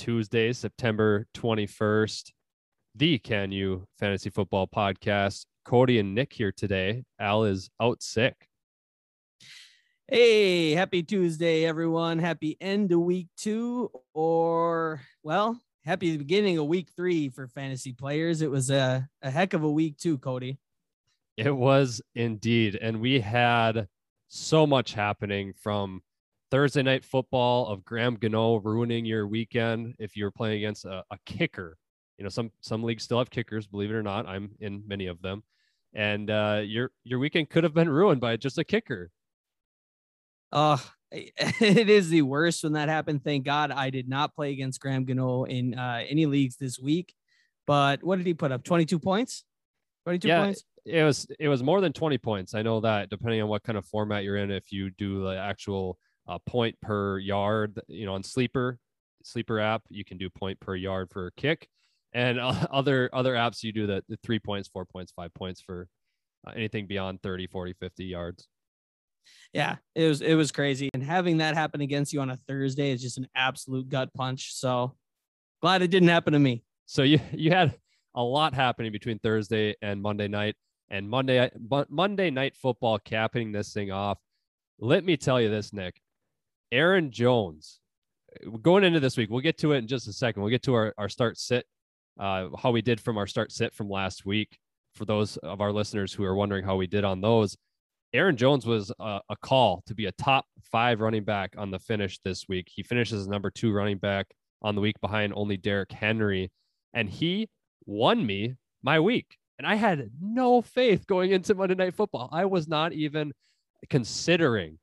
Tuesday, September 21st, the Can You Fantasy Football Podcast. Cody and Nic here today. Al is out sick. Hey, happy Tuesday, everyone. Happy end of week two, or well, happy beginning of week three for fantasy players. It was a, a heck of a week, too, Cody. It was indeed. And we had so much happening from Thursday night football of Graham Gano ruining your weekend if you're playing against a, a, kicker. You know, some some leagues still have kickers, believe it or not. I'm in many of them. And uh, your your weekend could have been ruined by just a kicker. Oh, it is the worst when that happened. Thank God I did not play against Graham Gano in uh, any leagues this week. But what did he put up? 22 points? 22 yeah, points? It was it was more than 20 points. I know that depending on what kind of format you're in, if you do the actual uh, point per yard. You know, on sleeper sleeper app, you can do point per yard for a kick, and uh, other other apps you do the, the three points, four points, five points for uh, anything beyond 30, 40, 50 yards. Yeah, it was it was crazy, and having that happen against you on a Thursday is just an absolute gut punch. So glad it didn't happen to me. So you you had a lot happening between Thursday and Monday night, and Monday Monday night football capping this thing off. Let me tell you this, Nic. Aaron Jones, going into this week, we'll get to it in just a second. We'll get to our, our start sit, uh, how we did from our start sit from last week. For those of our listeners who are wondering how we did on those, Aaron Jones was a, a call to be a top five running back on the finish this week. He finishes as number two running back on the week behind only Derrick Henry, and he won me my week. And I had no faith going into Monday Night Football. I was not even considering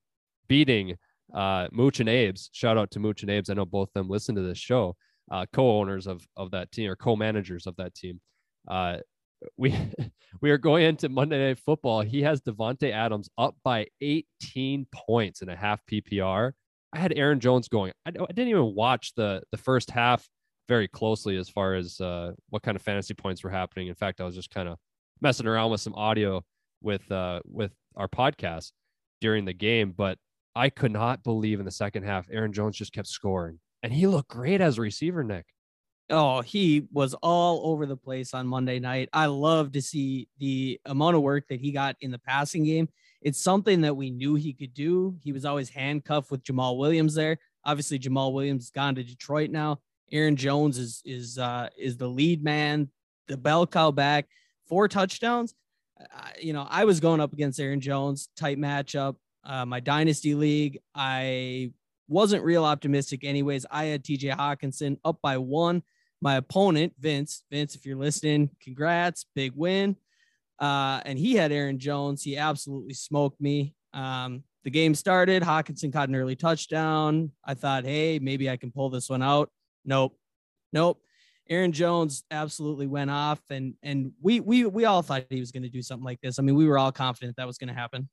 beating uh, Mooch and Abe's. Shout out to Mooch and Abe's. I know both of them listen to this show. Uh, co-owners of of that team or co-managers of that team. Uh, we we are going into Monday Night Football. He has Davante Adams up by 18 points in a half PPR. I had Aaron Jones going. I, I didn't even watch the the first half very closely as far as uh, what kind of fantasy points were happening. In fact, I was just kind of messing around with some audio with uh, with our podcast during the game, but I could not believe in the second half, Aaron Jones just kept scoring and he looked great as a receiver, Nic. Oh, he was all over the place on Monday night. I love to see the amount of work that he got in the passing game. It's something that we knew he could do. He was always handcuffed with Jamaal Williams there. Obviously, Jamaal Williams has gone to Detroit now. Aaron Jones is is uh, is the lead man, the bell cow back, four touchdowns. You know, I was going up against Aaron Jones, tight matchup uh, my dynasty league. I wasn't real optimistic, anyways. I had TJ Hockenson up by one. My opponent, Vince, Vince, if you're listening, congrats, big win. Uh, and he had Aaron Jones. He absolutely smoked me. Um, the game started. Hockenson caught an early touchdown. I thought, hey, maybe I can pull this one out. Nope, nope. Aaron Jones absolutely went off, and and we we we all thought he was going to do something like this. I mean, we were all confident that was going to happen.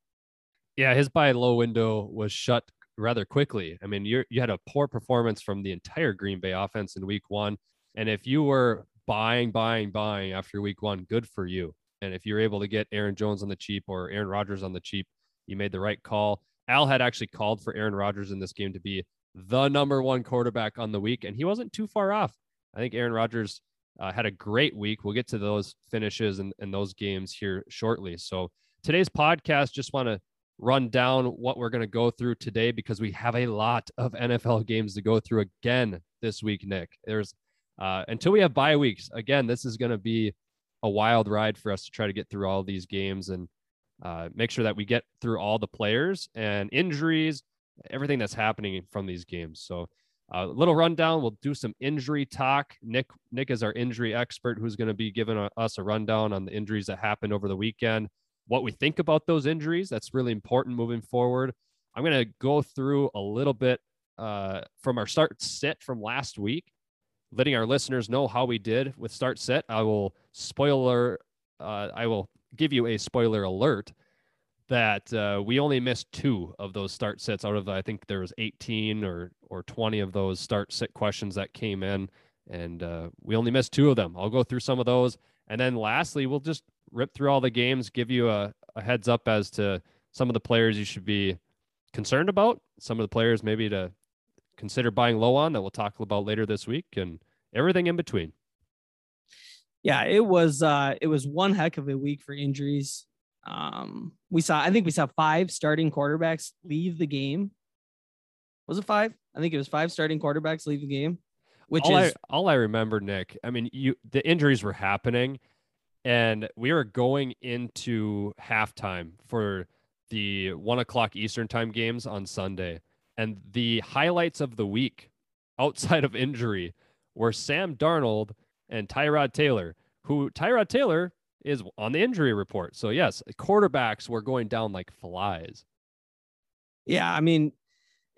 Yeah, his buy low window was shut rather quickly. I mean, you you had a poor performance from the entire Green Bay offense in week one. And if you were buying, buying, buying after week one, good for you. And if you're able to get Aaron Jones on the cheap or Aaron Rodgers on the cheap, you made the right call. Al had actually called for Aaron Rodgers in this game to be the number one quarterback on the week, and he wasn't too far off. I think Aaron Rodgers uh, had a great week. We'll get to those finishes and, and those games here shortly. So today's podcast, just want to run down what we're going to go through today because we have a lot of NFL games to go through again this week, Nic. There's uh, until we have bye weeks. Again, this is going to be a wild ride for us to try to get through all these games and uh, make sure that we get through all the players and injuries, everything that's happening from these games. So, a uh, little rundown. We'll do some injury talk. Nic Nic is our injury expert who's going to be giving a, us a rundown on the injuries that happened over the weekend what we think about those injuries. That's really important moving forward. I'm going to go through a little bit uh, from our start sit from last week, letting our listeners know how we did with start sit. I will spoiler, uh, I will give you a spoiler alert that uh, we only missed two of those start sets out of I think there was 18 or or 20 of those start sit questions that came in, and uh, we only missed two of them. I'll go through some of those, and then lastly, we'll just rip through all the games, give you a, a heads up as to some of the players you should be concerned about, some of the players maybe to consider buying low on that we'll talk about later this week and everything in between. Yeah, it was uh it was one heck of a week for injuries. Um we saw I think we saw five starting quarterbacks leave the game. Was it five? I think it was five starting quarterbacks leave the game. Which all is I, all I remember, Nic. I mean, you the injuries were happening, and we were going into halftime for the one o'clock Eastern time games on Sunday. And the highlights of the week outside of injury were Sam Darnold and Tyrod Taylor, who Tyrod Taylor is on the injury report. So, yes, quarterbacks were going down like flies. Yeah. I mean,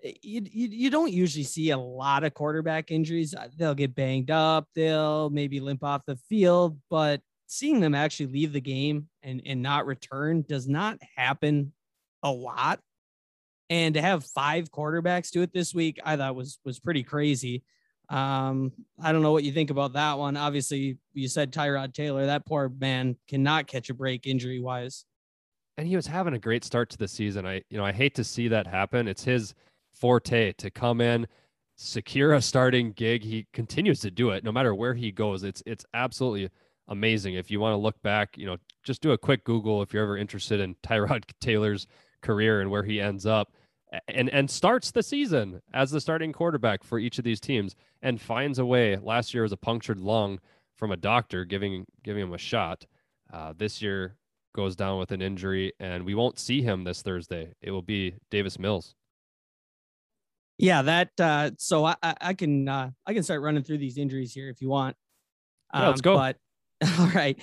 you, you, you don't usually see a lot of quarterback injuries. Uh, they'll get banged up, they'll maybe limp off the field, but seeing them actually leave the game and, and not return does not happen a lot. And to have five quarterbacks do it this week, I thought was was pretty crazy. Um, I don't know what you think about that one. Obviously, you said Tyrod Taylor. That poor man cannot catch a break injury wise. And he was having a great start to the season. I, you know, I hate to see that happen. It's his forte to come in, secure a starting gig. He continues to do it no matter where he goes. It's it's absolutely amazing. If you want to look back, you know, just do a quick Google if you're ever interested in Tyrod Taylor's career and where he ends up and and starts the season as the starting quarterback for each of these teams and finds a way. Last year was a punctured lung from a doctor giving giving him a shot. Uh, this year goes down with an injury and we won't see him this thursday. It will be davis mills. Yeah that uh, so i i can uh, i can start running through these injuries here if you want. Um, yeah, let's go. But all right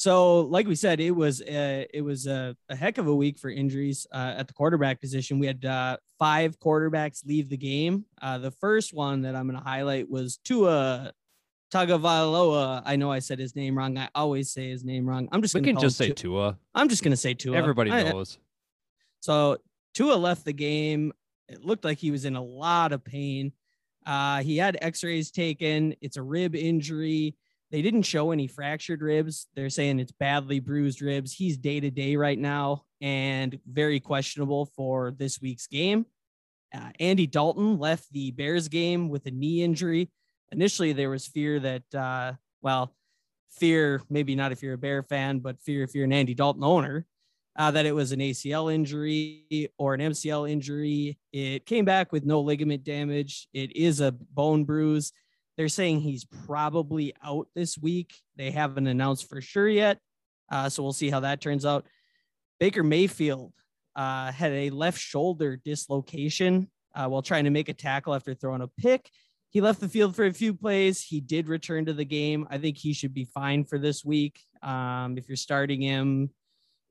so, like we said, it was a, it was a, a heck of a week for injuries uh, at the quarterback position. We had uh, five quarterbacks leave the game. Uh, the first one that I'm going to highlight was Tua Tagovailoa. I know I said his name wrong. I always say his name wrong. I'm just we can just say Tua. I'm just going to say Tua. Everybody knows. I, so Tua left the game. It looked like he was in a lot of pain. Uh, he had X-rays taken. It's a rib injury. They didn't show any fractured ribs. They're saying it's badly bruised ribs. He's day to day right now and very questionable for this week's game. Uh, Andy Dalton left the Bears game with a knee injury. Initially, there was fear that, uh, well, fear, maybe not if you're a Bear fan, but fear if you're an Andy Dalton owner, uh, that it was an ACL injury or an MCL injury. It came back with no ligament damage. It is a bone bruise. They're saying he's probably out this week. They haven't announced for sure yet. Uh, so we'll see how that turns out. Baker Mayfield uh, had a left shoulder dislocation uh, while trying to make a tackle after throwing a pick. He left the field for a few plays. He did return to the game. I think he should be fine for this week. Um, if you're starting him,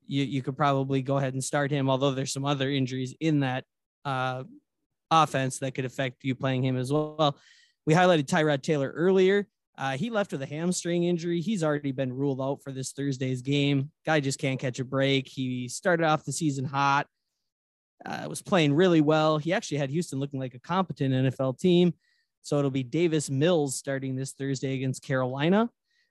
you, you could probably go ahead and start him, although there's some other injuries in that uh, offense that could affect you playing him as well. We highlighted Tyrod Taylor earlier. Uh, he left with a hamstring injury. He's already been ruled out for this Thursday's game. Guy just can't catch a break. He started off the season hot, uh, was playing really well. He actually had Houston looking like a competent NFL team. So it'll be Davis Mills starting this Thursday against Carolina.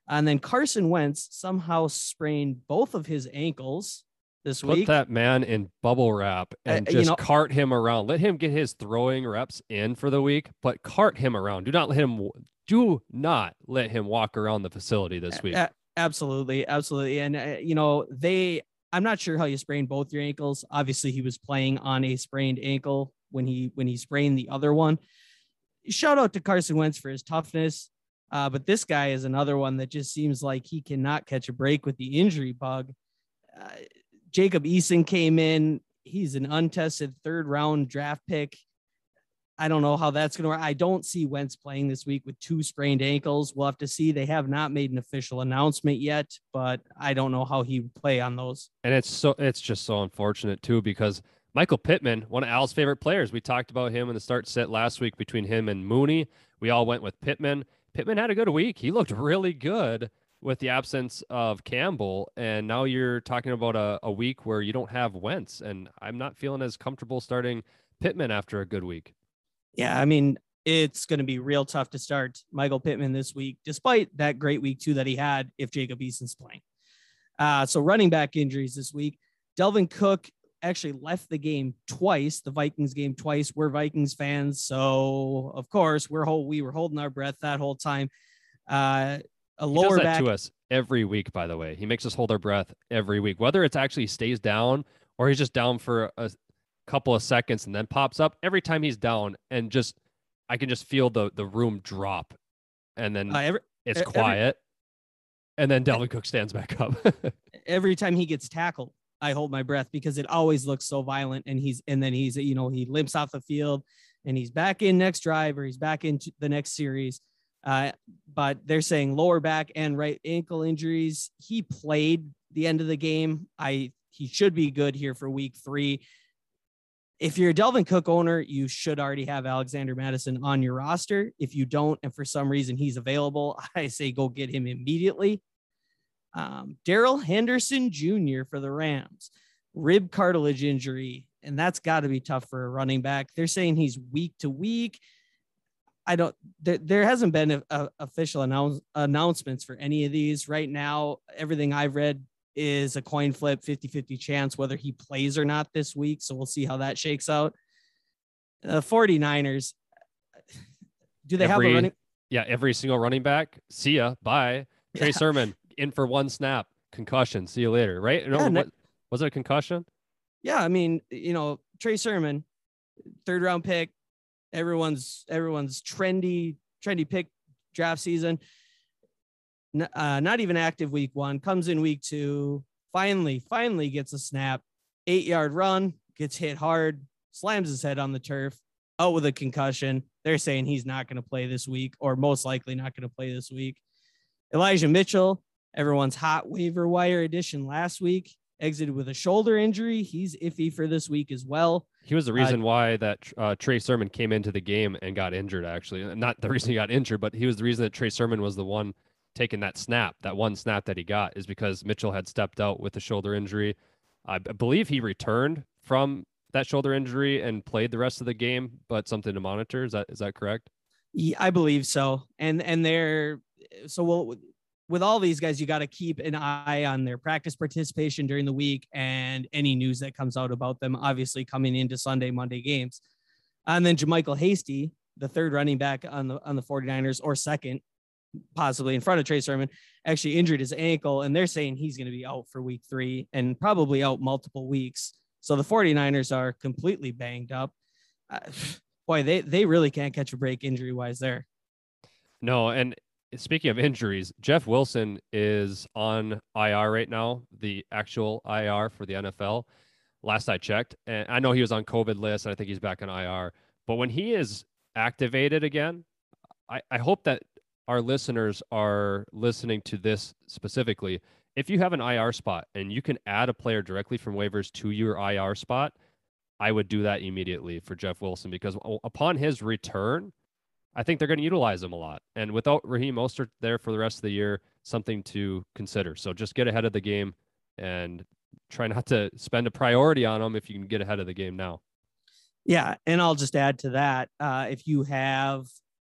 And then Carson Wentz somehow sprained both of his ankles this Put week. that man in bubble wrap uh, and uh, just you know, cart him around. Let him get his throwing reps in for the week, but cart him around. Do not let him do not let him walk around the facility this week. absolutely, absolutely. And uh, you know, they I'm not sure how you sprained both your ankles. Obviously, he was playing on a sprained ankle when he when he sprained the other one. Shout out to Carson Wentz for his toughness. Uh, but this guy is another one that just seems like he cannot catch a break with the injury bug. Uh, Jacob Eason came in. He's an untested third round draft pick. I don't know how that's going to work. I don't see Wentz playing this week with two sprained ankles. We'll have to see. They have not made an official announcement yet, but I don't know how he would play on those. And it's so it's just so unfortunate too because Michael Pittman, one of Al's favorite players, we talked about him in the start set last week between him and Mooney. We all went with Pittman. Pittman had a good week. He looked really good with the absence of Campbell, and now you're talking about a, a week where you don't have Wentz, and I'm not feeling as comfortable starting Pittman after a good week. Yeah, I mean, it's going to be real tough to start Michael Pittman this week, despite that great week two that he had if Jacob Eason's playing. Uh, so running back injuries this week. Dalvin Cook actually left the game twice, the Vikings game twice. We're Vikings fans, so of course we're whole, we were holding our breath that whole time. Uh, a He lower does that back. to us every week, by the way. He makes us hold our breath every week, whether it's actually stays down or he's just down for a couple of seconds and then pops up. Every time he's down, and just I can just feel the the room drop, and then Uh, every, it's e- every- quiet, and then Dalvin Cook stands back up. every time he gets tackled, I hold my breath because it always looks so violent. And he's and then he's you know he limps off the field, and he's back in next drive or he's back into the next series. Uh, but they're saying lower back and right ankle injuries. He played the end of the game. I he should be good here for week three. If you're a Dalvin Cook owner, you should already have Alexander Mattison on your roster. If you don't, and for some reason he's available, I say go get him immediately. Um, Darrell Henderson Jr. for the Rams, rib cartilage injury, and that's got to be tough for a running back. They're saying he's week to week. I don't. There, there hasn't been a, a official announce, announcements for any of these right now. Everything I've read is a coin flip, 50-50 chance whether he plays or not this week. So we'll see how that shakes out. The 49ers, do they have a running? yeah, every single running back. See ya. Bye. Trey Yeah. Sermon in for one snap, concussion. See you later. Right? Yeah, no- what, was it a concussion? Yeah, I mean, you know, Trey Sermon, third round pick. Everyone's everyone's trendy trendy pick draft season. Uh, not even active week one. Comes in week two. Finally, finally gets a snap. Eight yard run. Gets hit hard. Slams his head on the turf. Out with a concussion. They're saying he's not going to play this week, or most likely not going to play this week. Elijah Mitchell, everyone's hot waiver wire edition last week exited with a shoulder injury. He's iffy for this week as well. He was the Uh, reason why that uh, Trey Sermon came into the game and got injured. Actually, not the reason he got injured, but he was the reason that Trey Sermon was the one taking that snap. That one snap that he got is because Mitchell had stepped out with a shoulder injury. I believe he returned from that shoulder injury and played the rest of the game, but something to monitor. Is that is that correct? Yeah, I believe so. And and they're so well with all these guys, you got to keep an eye on their practice participation during the week and any news that comes out about them, obviously coming into Sunday, Monday games. And then JaMycal Hasty, the third running back on the on the 49ers, or second, possibly in front of Trey Sermon, actually injured his ankle, and they're saying he's going to be out for week three and probably out multiple weeks. So the 49ers are completely banged up. Uh, boy, they they really can't catch a break injury wise there. No, and speaking of injuries, Jeff Wilson is on IR right now, the actual IR for the NFL. Last I checked, and I know he was on COVID list. And I think he's back on IR. But when he is activated again, I, I hope that our listeners are listening to this specifically. If you have an IR spot and you can add a player directly from waivers to your IR spot, I would do that immediately for Jeff Wilson because upon his return, I think they're going to utilize him a lot. And without Raheem Mostert there for the rest of the year, something to consider. So just get ahead of the game and try not to spend a priority on him if you can get ahead of the game now. Yeah, and I'll just add to that: uh, if you have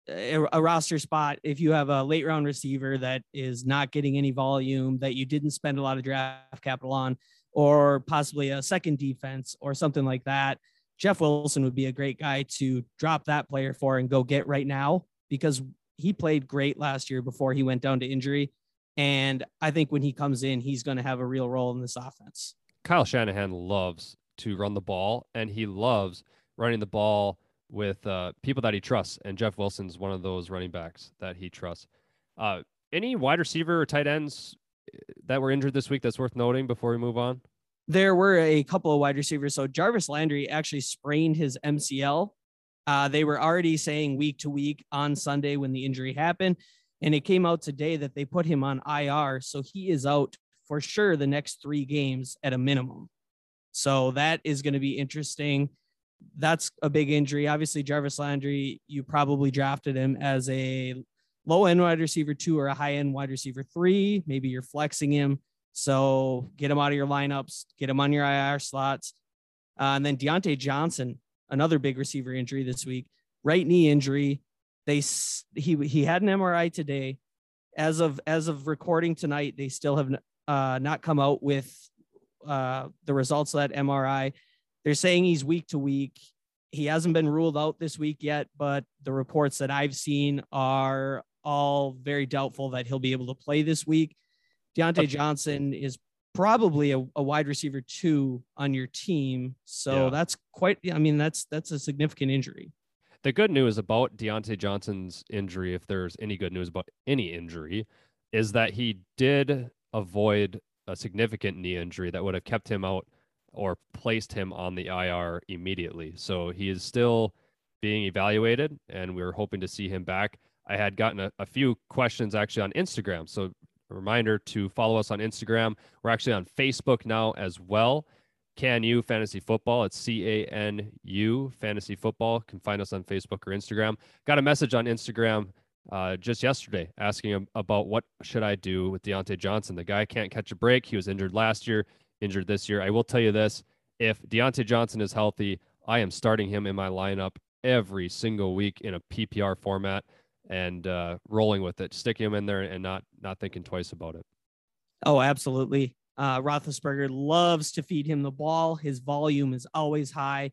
a, a roster spot, if you have a late round receiver that is not getting any volume, that you didn't spend a lot of draft capital on, or possibly a second defense or something like that, Jeff Wilson would be a great guy to drop that player for and go get right now because he played great last year before he went down to injury. And I think when he comes in, he's going to have a real role in this offense. Kyle Shanahan loves to run the ball, and he loves running the ball with uh, people that he trusts. And Jeff Wilson's one of those running backs that he trusts. Uh, any wide receiver or tight ends uh, that were injured this week that's worth noting before we move on? There were a couple of wide receivers. So Jarvis Landry actually sprained his MCL. Uh, they were already saying week to week on Sunday when the injury happened. And it came out today that they put him on IR. So he is out for sure the next three games at a minimum. So that is going to be interesting. That's a big injury. Obviously, Jarvis Landry, you probably drafted him as a low end wide receiver two or a high end wide receiver three. Maybe you're flexing him. So get him out of your lineups, get him on your IR slots. Uh, and then Diontae Johnson, another big receiver injury this week, right knee injury. They he he had an MRI today. As of as of recording tonight, they still have uh, not come out with uh, the results of that MRI. They're saying he's week to week. He hasn't been ruled out this week yet, but the reports that I've seen are all very doubtful that he'll be able to play this week. Diontae Johnson is probably a, a wide receiver two on your team. So Yeah. that's quite, I mean, that's, that's a significant injury. The good news about Diontae Johnson's injury, if there's any good news about any injury, is that he did avoid a significant knee injury that would have kept him out or placed him on the IR immediately. So he is still being evaluated, and we are hoping to see him back. I had gotten a, a few questions actually on Instagram. So a reminder to follow us on Instagram. We're actually on Facebook now as well. Can you fantasy football? It's C A N U fantasy football. Can find us on Facebook or Instagram. Got a message on Instagram uh, just yesterday asking about what should I do with Diontae Johnson. The guy can't catch a break. He was injured last year, injured this year. I will tell you this: if Diontae Johnson is healthy, I am starting him in my lineup every single week in a PPR format and uh, rolling with it, sticking him in there and not not thinking twice about it. Oh, absolutely. Uh, Roethlisberger loves to feed him the ball. His volume is always high.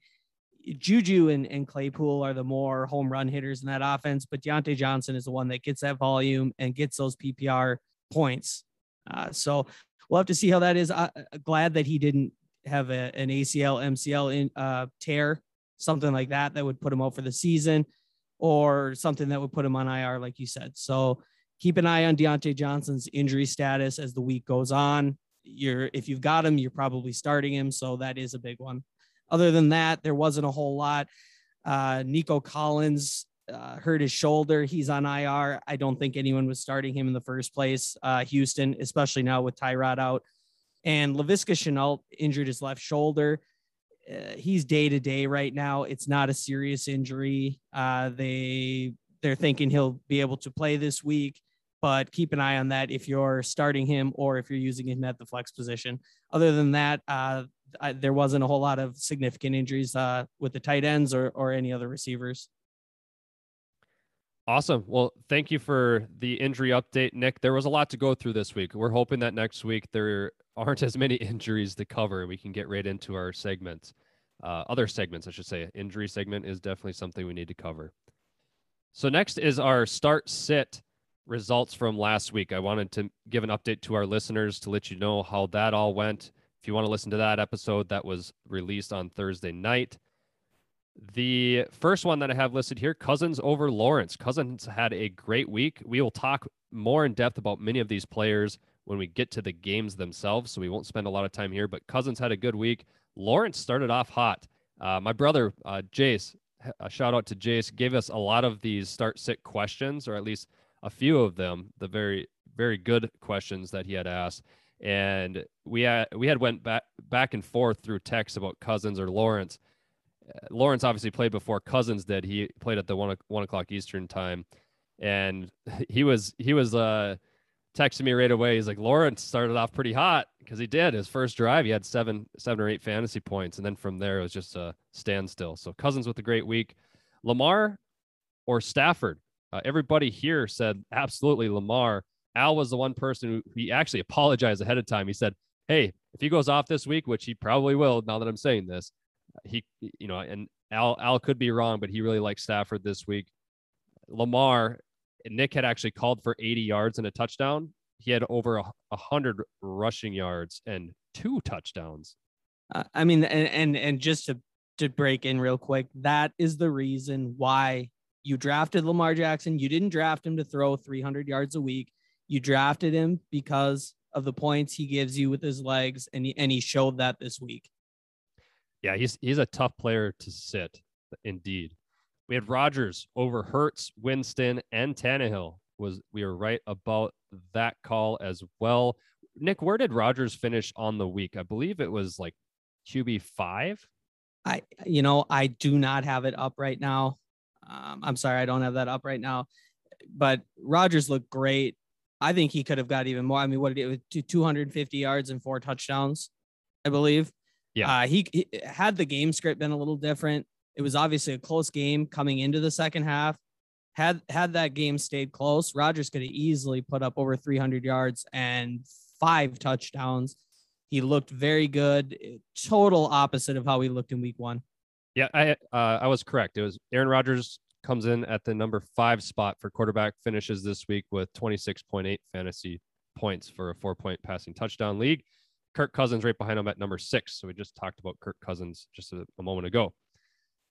Juju and, and Claypool are the more home run hitters in that offense, but Diontae Johnson is the one that gets that volume and gets those PPR points. Uh, so we'll have to see how that is. I, I'm glad that he didn't have a, an ACL, MCL in, uh, tear, something like that, that would put him out for the season or something that would put him on IR, like you said. So keep an eye on Diontae Johnson's injury status as the week goes on. You're if you've got him, you're probably starting him. So that is a big one. Other than that, there wasn't a whole lot. Uh, Nico Collins uh, hurt his shoulder. He's on IR. I don't think anyone was starting him in the first place. Uh, Houston, especially now with Tyrod out, and Laviska Shenault injured his left shoulder. Uh, he's day to day right now. It's not a serious injury. Uh, they they're thinking he'll be able to play this week, but keep an eye on that if you're starting him or if you're using him at the flex position. Other than that, uh, I, there wasn't a whole lot of significant injuries uh, with the tight ends or or any other receivers. Awesome. Well, thank you for the injury update, Nic. There was a lot to go through this week. We're hoping that next week there aren't as many injuries to cover. We can get right into our segments, uh, other segments, I should say. Injury segment is definitely something we need to cover. So, next is our start sit results from last week. I wanted to give an update to our listeners to let you know how that all went. If you want to listen to that episode, that was released on Thursday night. The first one that I have listed here Cousins over Lawrence. Cousins had a great week. We will talk more in depth about many of these players when we get to the games themselves, so we won't spend a lot of time here. But Cousins had a good week. Lawrence started off hot. Uh, my brother, uh, Jace, a shout out to Jace, gave us a lot of these start sit questions, or at least a few of them, the very, very good questions that he had asked. And we had we had went back back and forth through text about Cousins or Lawrence. Uh, Lawrence obviously played before Cousins did. He played at the one one o'clock Eastern time, and he was he was uh texting me right away. He's like, Lawrence started off pretty hot because he did his first drive. He had seven seven or eight fantasy points, and then from there it was just a standstill. So Cousins with a great week. Lamar or Stafford. Uh, everybody here said absolutely Lamar. Al was the one person who he actually apologized ahead of time. He said, "Hey, if he goes off this week, which he probably will, now that I'm saying this, he, you know, and Al Al could be wrong, but he really likes Stafford this week. Lamar, Nic had actually called for 80 yards and a touchdown. He had over a, hundred rushing yards and two touchdowns. Uh, I mean, and, and and just to to break in real quick, that is the reason why you drafted Lamar Jackson. You didn't draft him to throw 300 yards a week. You drafted him because of the points he gives you with his legs, and he, and he showed that this week. Yeah, he's he's a tough player to sit. Indeed, we had Rodgers over Hurts, Winston, and Tannehill. Was we were right about that call as well. Nic, where did Rodgers finish on the week? I believe it was like QB five. I, you know, I do not have it up right now. Um, I'm sorry, I don't have that up right now. But Rodgers looked great. I think he could have got even more. I mean, what did it was 250 yards and four touchdowns, I believe. Yeah. Uh, he, he had the game script been a little different. It was obviously a close game coming into the second half. Had had that game stayed close, Rodgers could have easily put up over 300 yards and five touchdowns. He looked very good. Total opposite of how he looked in week one. Yeah, I uh, I was correct. It was Aaron Rodgers comes in at the number five spot for quarterback, finishes this week with 26.8 fantasy points for a four point passing touchdown league. Kirk Cousins right behind him at number six. So we just talked about Kirk Cousins just a, a moment ago.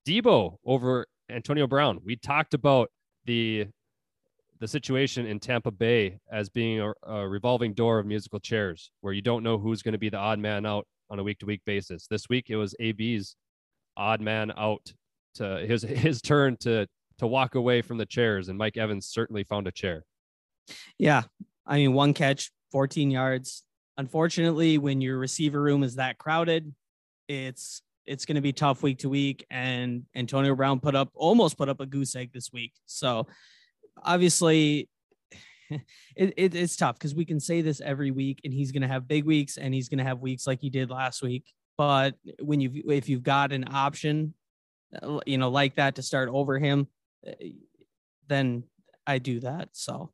Deebo over Antonio Brown. We talked about the the situation in Tampa Bay as being a, a revolving door of musical chairs, where you don't know who's going to be the odd man out on a week to week basis. This week it was AB's odd man out to his his turn to to walk away from the chairs, and Mike Evans certainly found a chair. Yeah, I mean, one catch, 14 yards. Unfortunately, when your receiver room is that crowded, it's it's going to be tough week to week. And Antonio Brown put up almost put up a goose egg this week. So obviously, it, it, it's tough because we can say this every week, and he's going to have big weeks, and he's going to have weeks like he did last week. But when you if you've got an option, uh, you know, like that to start over him, uh, then I do that. So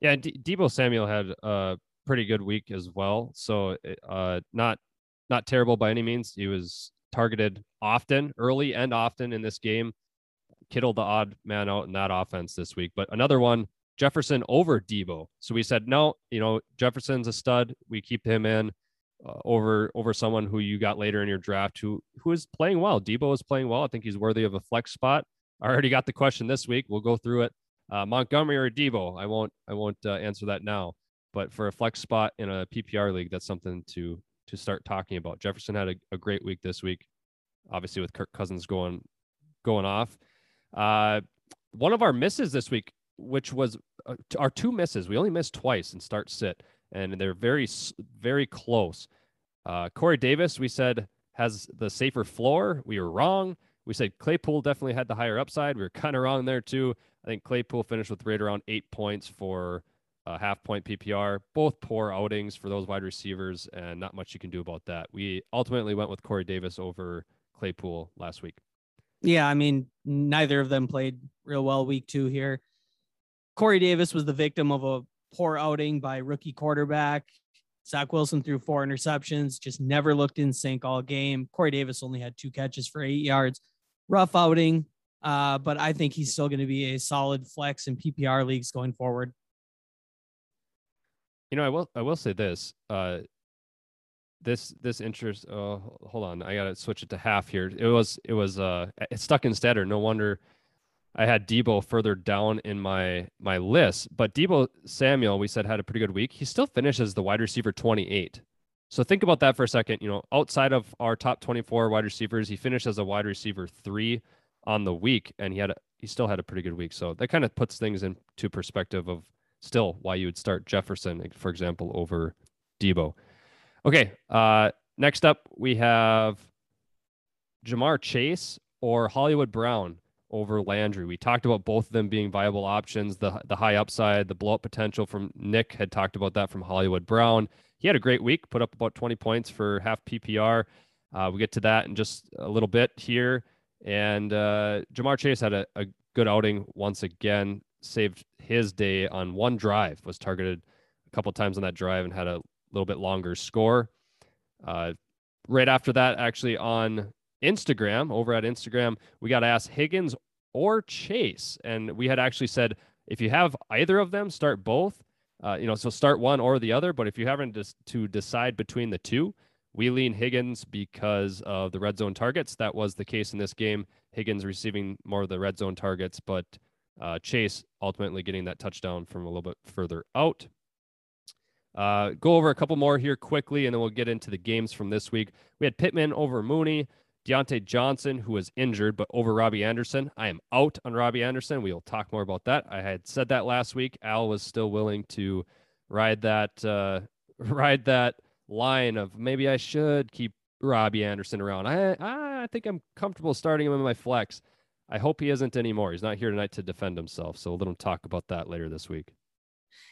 yeah, D- Deebo Samuel had a pretty good week as well. So uh, not not terrible by any means. He was targeted often, early and often in this game. Kittle the odd man out in that offense this week. But another one, Jefferson over Deebo. So we said no. You know, Jefferson's a stud. We keep him in. Uh, over over someone who you got later in your draft who who is playing well. Deebo is playing well. I think he's worthy of a flex spot. I already got the question this week. We'll go through it. Uh, Montgomery or Deebo? I won't I won't uh, answer that now. But for a flex spot in a PPR league, that's something to to start talking about. Jefferson had a, a great week this week, obviously with Kirk Cousins going going off. Uh, one of our misses this week, which was uh, our two misses, we only missed twice in start sit and they're very very close. Uh, Corey Davis, we said has the safer floor. We were wrong. We said Claypool definitely had the higher upside. We were kind of wrong there too. I think Claypool finished with right around eight points for a half point PPR. Both poor outings for those wide receivers, and not much you can do about that. We ultimately went with Corey Davis over Claypool last week. Yeah, I mean, neither of them played real well week two here. Corey Davis was the victim of a poor outing by rookie quarterback. Zach Wilson threw four interceptions, just never looked in sync all game. Corey Davis only had two catches for eight yards. Rough outing, uh, but I think he's still going to be a solid flex in PPR leagues going forward. You know, I will I will say this. Uh, this this interest. Uh, hold on, I gotta switch it to half here. It was it was uh it stuck in Stetter. No wonder I had Deebo further down in my my list, but Deebo Samuel, we said had a pretty good week. He still finishes the wide receiver 28. So think about that for a second. You know, outside of our top 24 wide receivers, he finished as a wide receiver three on the week, and he had a, he still had a pretty good week. So that kind of puts things into perspective of still why you would start Jefferson, for example, over Deebo. Okay, uh, next up we have Ja'Marr Chase or Hollywood Brown over Landry. We talked about both of them being viable options, the the high upside, the blow up potential from Nick had talked about that from Hollywood Brown. He had a great week, put up about 20 points for half PPR. Uh, we get to that in just a little bit here. And uh, Ja'Marr Chase had a, a good outing once again, saved his day on one drive, was targeted a couple times on that drive and had a little bit longer score. Uh, right after that, actually on Instagram, over at Instagram, we got asked Higgins or Chase. And we had actually said, if you have either of them, start both. Uh, you know, so start one or the other. But if you haven't just to decide between the two, we lean Higgins because of the red zone targets. That was the case in this game. Higgins receiving more of the red zone targets, but uh, Chase ultimately getting that touchdown from a little bit further out. Uh, go over a couple more here quickly, and then we'll get into the games from this week. We had Pittman over Mooney. Diontae Johnson, who was injured, but over Robbie Anderson. I am out on Robbie Anderson. We will talk more about that. I had said that last week. Al was still willing to ride that uh, ride that line of maybe I should keep Robbie Anderson around. I I think I'm comfortable starting him in my flex. I hope he isn't anymore. He's not here tonight to defend himself. So we'll let him talk about that later this week.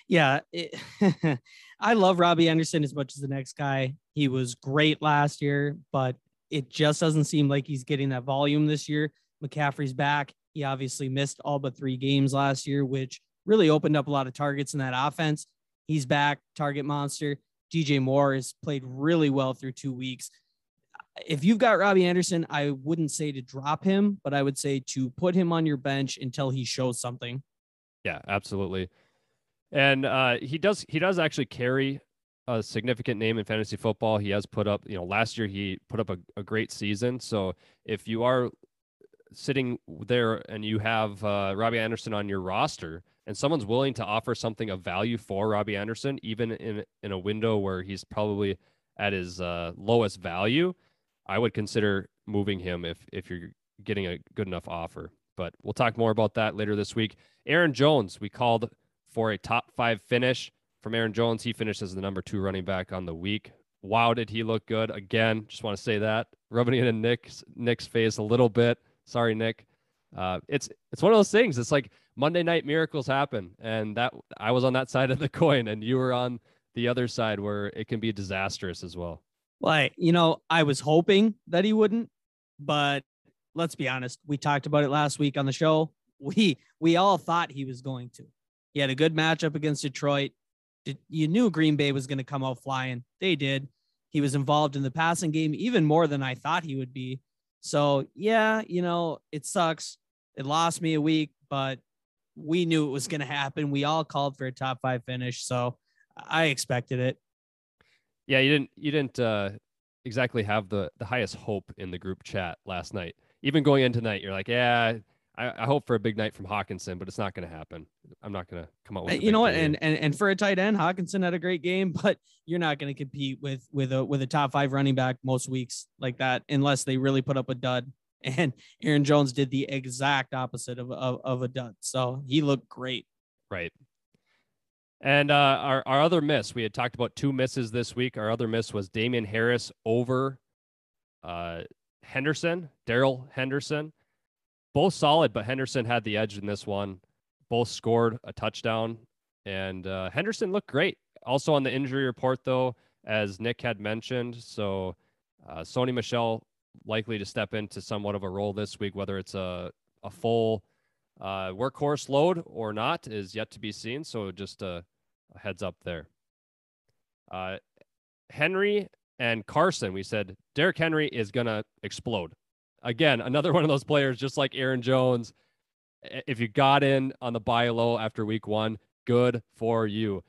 Yeah, it, I love Robbie Anderson as much as the next guy. He was great last year, but it just doesn't seem like he's getting that volume this year. McCaffrey's back. He obviously missed all but three games last year, which really opened up a lot of targets in that offense. He's back, target monster. DJ Moore has played really well through two weeks. If you've got Robbie Anderson, I wouldn't say to drop him, but I would say to put him on your bench until he shows something. Yeah, absolutely. And uh, he does he does actually carry a significant name in fantasy football. He has put up, you know, last year he put up a, a great season. So if you are sitting there and you have uh, Robbie Anderson on your roster and someone's willing to offer something of value for Robbie Anderson, even in in a window where he's probably at his uh, lowest value, I would consider moving him if if you're getting a good enough offer. But we'll talk more about that later this week. Aaron Jones, we called for a top five finish from Aaron Jones. He finished as the number two running back on the week. Wow, did he look good again? Just want to say that, rubbing it in Nic's Nic's face a little bit. Sorry, Nic. Uh, it's it's one of those things. It's like Monday night miracles happen, and that I was on that side of the coin, and you were on the other side where it can be disastrous as well. Well, you know, I was hoping that he wouldn't, but let's be honest. We talked about it last week on the show. We we all thought he was going to. He had a good matchup against Detroit. You knew Green Bay was going to come out flying. They did. He was involved in the passing game even more than I thought he would be. So, yeah, you know, it sucks. It lost me a week, but we knew it was going to happen. We all called for a top five finish. So I expected it. Yeah, you didn't, you didn't, uh, exactly have the the highest hope in the group chat last night. Even going into tonight, you're like, yeah, I, I, hope for a big night from Hockenson, but it's not going to happen. I'm not going to come up with. You know what? And, and and for a tight end, Hockenson had a great game, but you're not going to compete with with a with a top five running back most weeks like that unless they really put up a dud. And Aaron Jones did the exact opposite of of, of a dud, so he looked great. Right. And uh, our our other miss, we had talked about two misses this week. Our other miss was Damien Harris over uh, Henderson, Darrell Henderson both solid, but Henderson had the edge in this one. Both scored a touchdown, and uh, Henderson looked great. Also on the injury report, though, as Nic had mentioned, so uh, Sony Michel likely to step into somewhat of a role this week, whether it's a a full uh, workhorse load or not is yet to be seen. So just a, a heads up there. Uh, Henry and Carson, we said Derrick Henry is gonna explode again, another one of those players, just like Aaron Jones. If you got in on the buy low after week one, good for you.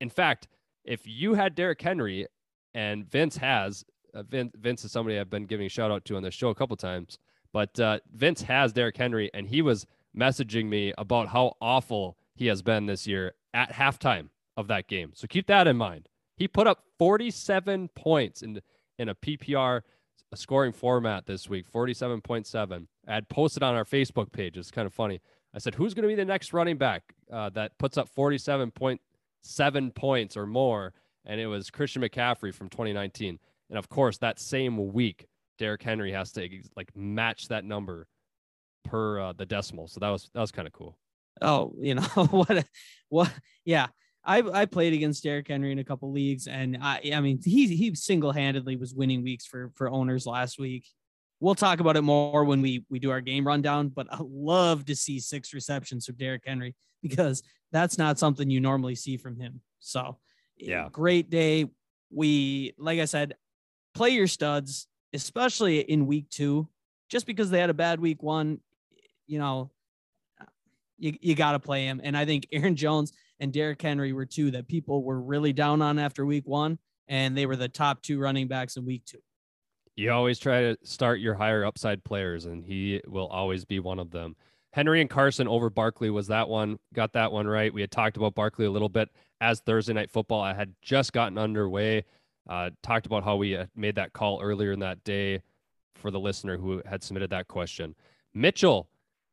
In fact, if you had Derrick Henry and Vince has, uh, Vince, Vince is somebody I've been giving a shout out to on this show a couple times, but uh, Vince has Derrick Henry, and he was messaging me about how awful he has been this year at halftime of that game. So keep that in mind. He put up 47 points in in a PPR scoring format this week, 47.7. I had posted on our Facebook page. It's kind of funny. I said, who's going to be the next running back uh, that puts up 47.7 points or more? And it was Christian McCaffrey from 2019. And of course, that same week, Derrick Henry has to like match that number per uh, the decimal. So that was that was kind of cool. Oh, you know what? What? Yeah, I I played against Derrick Henry in a couple leagues, and I I mean he he single handedly was winning weeks for for owners last week. We'll talk about it more when we we do our game rundown, but I love to see six receptions from Derrick Henry because that's not something you normally see from him. So yeah, great day. We like I said, play your studs, especially in week two, just because they had a bad week one. You know, you you got to play him, and I think Aaron Jones and Derrick Henry were two that people were really down on after week one, and they were the top two running backs in week two. You always try to start your higher upside players, and he will always be one of them. Henry and Carson over Barkley was that one. Got that one right. We had talked about Barkley a little bit as Thursday night football. I had just gotten underway. Uh, talked about how we made that call earlier in that day for the listener who had submitted that question. Mitchell,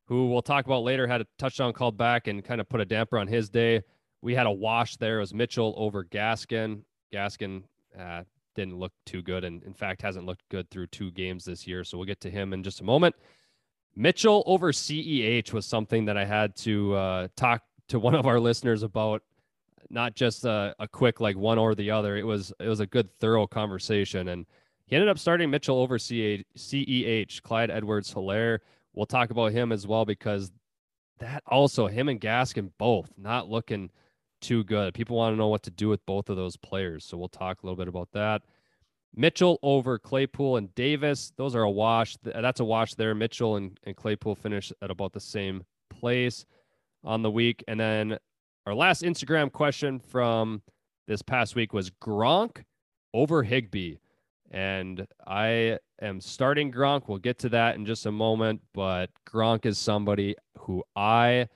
who we'll talk about later, had a touchdown called back and kind of put a damper on his day we had a wash there. It was Mitchell over Gaskin. Gaskin uh, didn't look too good, and in fact hasn't looked good through two games this year. So we'll get to him in just a moment. Mitchell over CEH was something that I had to uh, talk to one of our listeners about. Not just a, a quick like one or the other. It was it was a good thorough conversation, and he ended up starting Mitchell over CEH. Clyde Edwards Helaire. We'll talk about him as well because that also him and Gaskin both not looking too good. People want to know what to do with both of those players. So we'll talk a little bit about that. Mitchell over Claypool and Davis. Those are a wash. That's a wash there. Mitchell and, and Claypool finish at about the same place on the week. And then our last Instagram question from this past week was Gronk over Higbee. And I am starting Gronk. We'll get to that in just a moment. But Gronk is somebody who I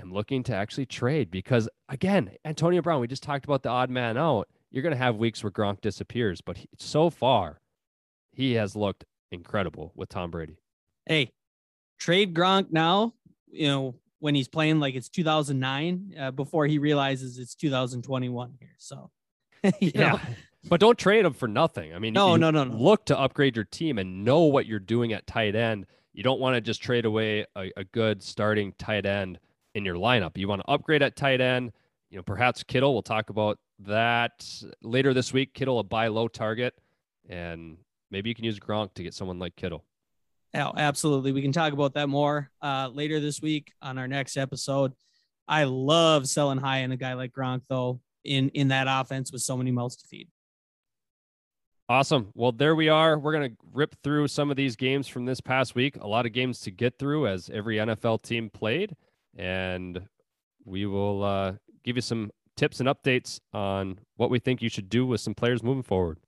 am looking to actually trade because, again, Antonio Brown, we just talked about the odd man out. You're going to have weeks where Gronk disappears, but he, so far, he has looked incredible with Tom Brady. Hey, trade Gronk now, you know, when he's playing like it's 2009 uh, before he realizes it's 2021 here. So, yeah. Know. But don't trade him for nothing. I mean, no, no, no, no. Look to upgrade your team and know what you're doing at tight end. You don't want to just trade away a, a good starting tight end in your lineup. You want to upgrade at tight end. You know, perhaps Kittle. We'll talk about that later this week. Kittle a buy low target, and maybe you can use Gronk to get someone like Kittle. Oh, absolutely. We can talk about that more uh, later this week on our next episode. I love selling high in a guy like Gronk, though, in in that offense with so many mouths to feed. Awesome. Well, there we are. We're going to rip through some of these games from this past week. A lot of games to get through as every NFL team played. And we will uh, give you some tips and updates on what we think you should do with some players moving forward.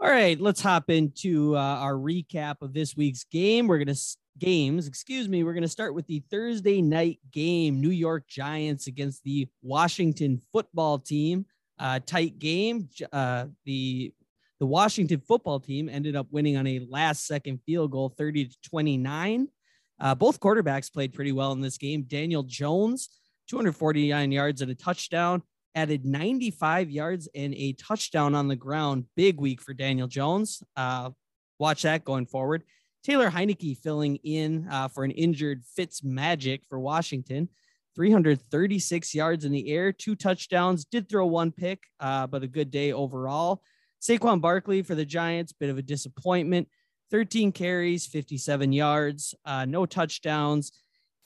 All right, let's hop into uh, our recap of this week's game. We're going to games, excuse me. We're going to start with the Thursday night game, New York Giants against the Washington football team. Uh, tight game. Uh, the the Washington football team ended up winning on a last second field goal, 30 to 29. Uh, both quarterbacks played pretty well in this game. Daniel Jones, 249 yards and a touchdown added 95 yards and a touchdown on the ground. Big week for Daniel Jones. Uh, watch that going forward. Taylor Heinicke filling in uh, for an injured Fitz Magic for Washington. 336 yards in the air, two touchdowns, did throw one pick, uh, but a good day overall. Saquon Barkley for the Giants, bit of a disappointment. 13 carries, 57 yards, uh, no touchdowns.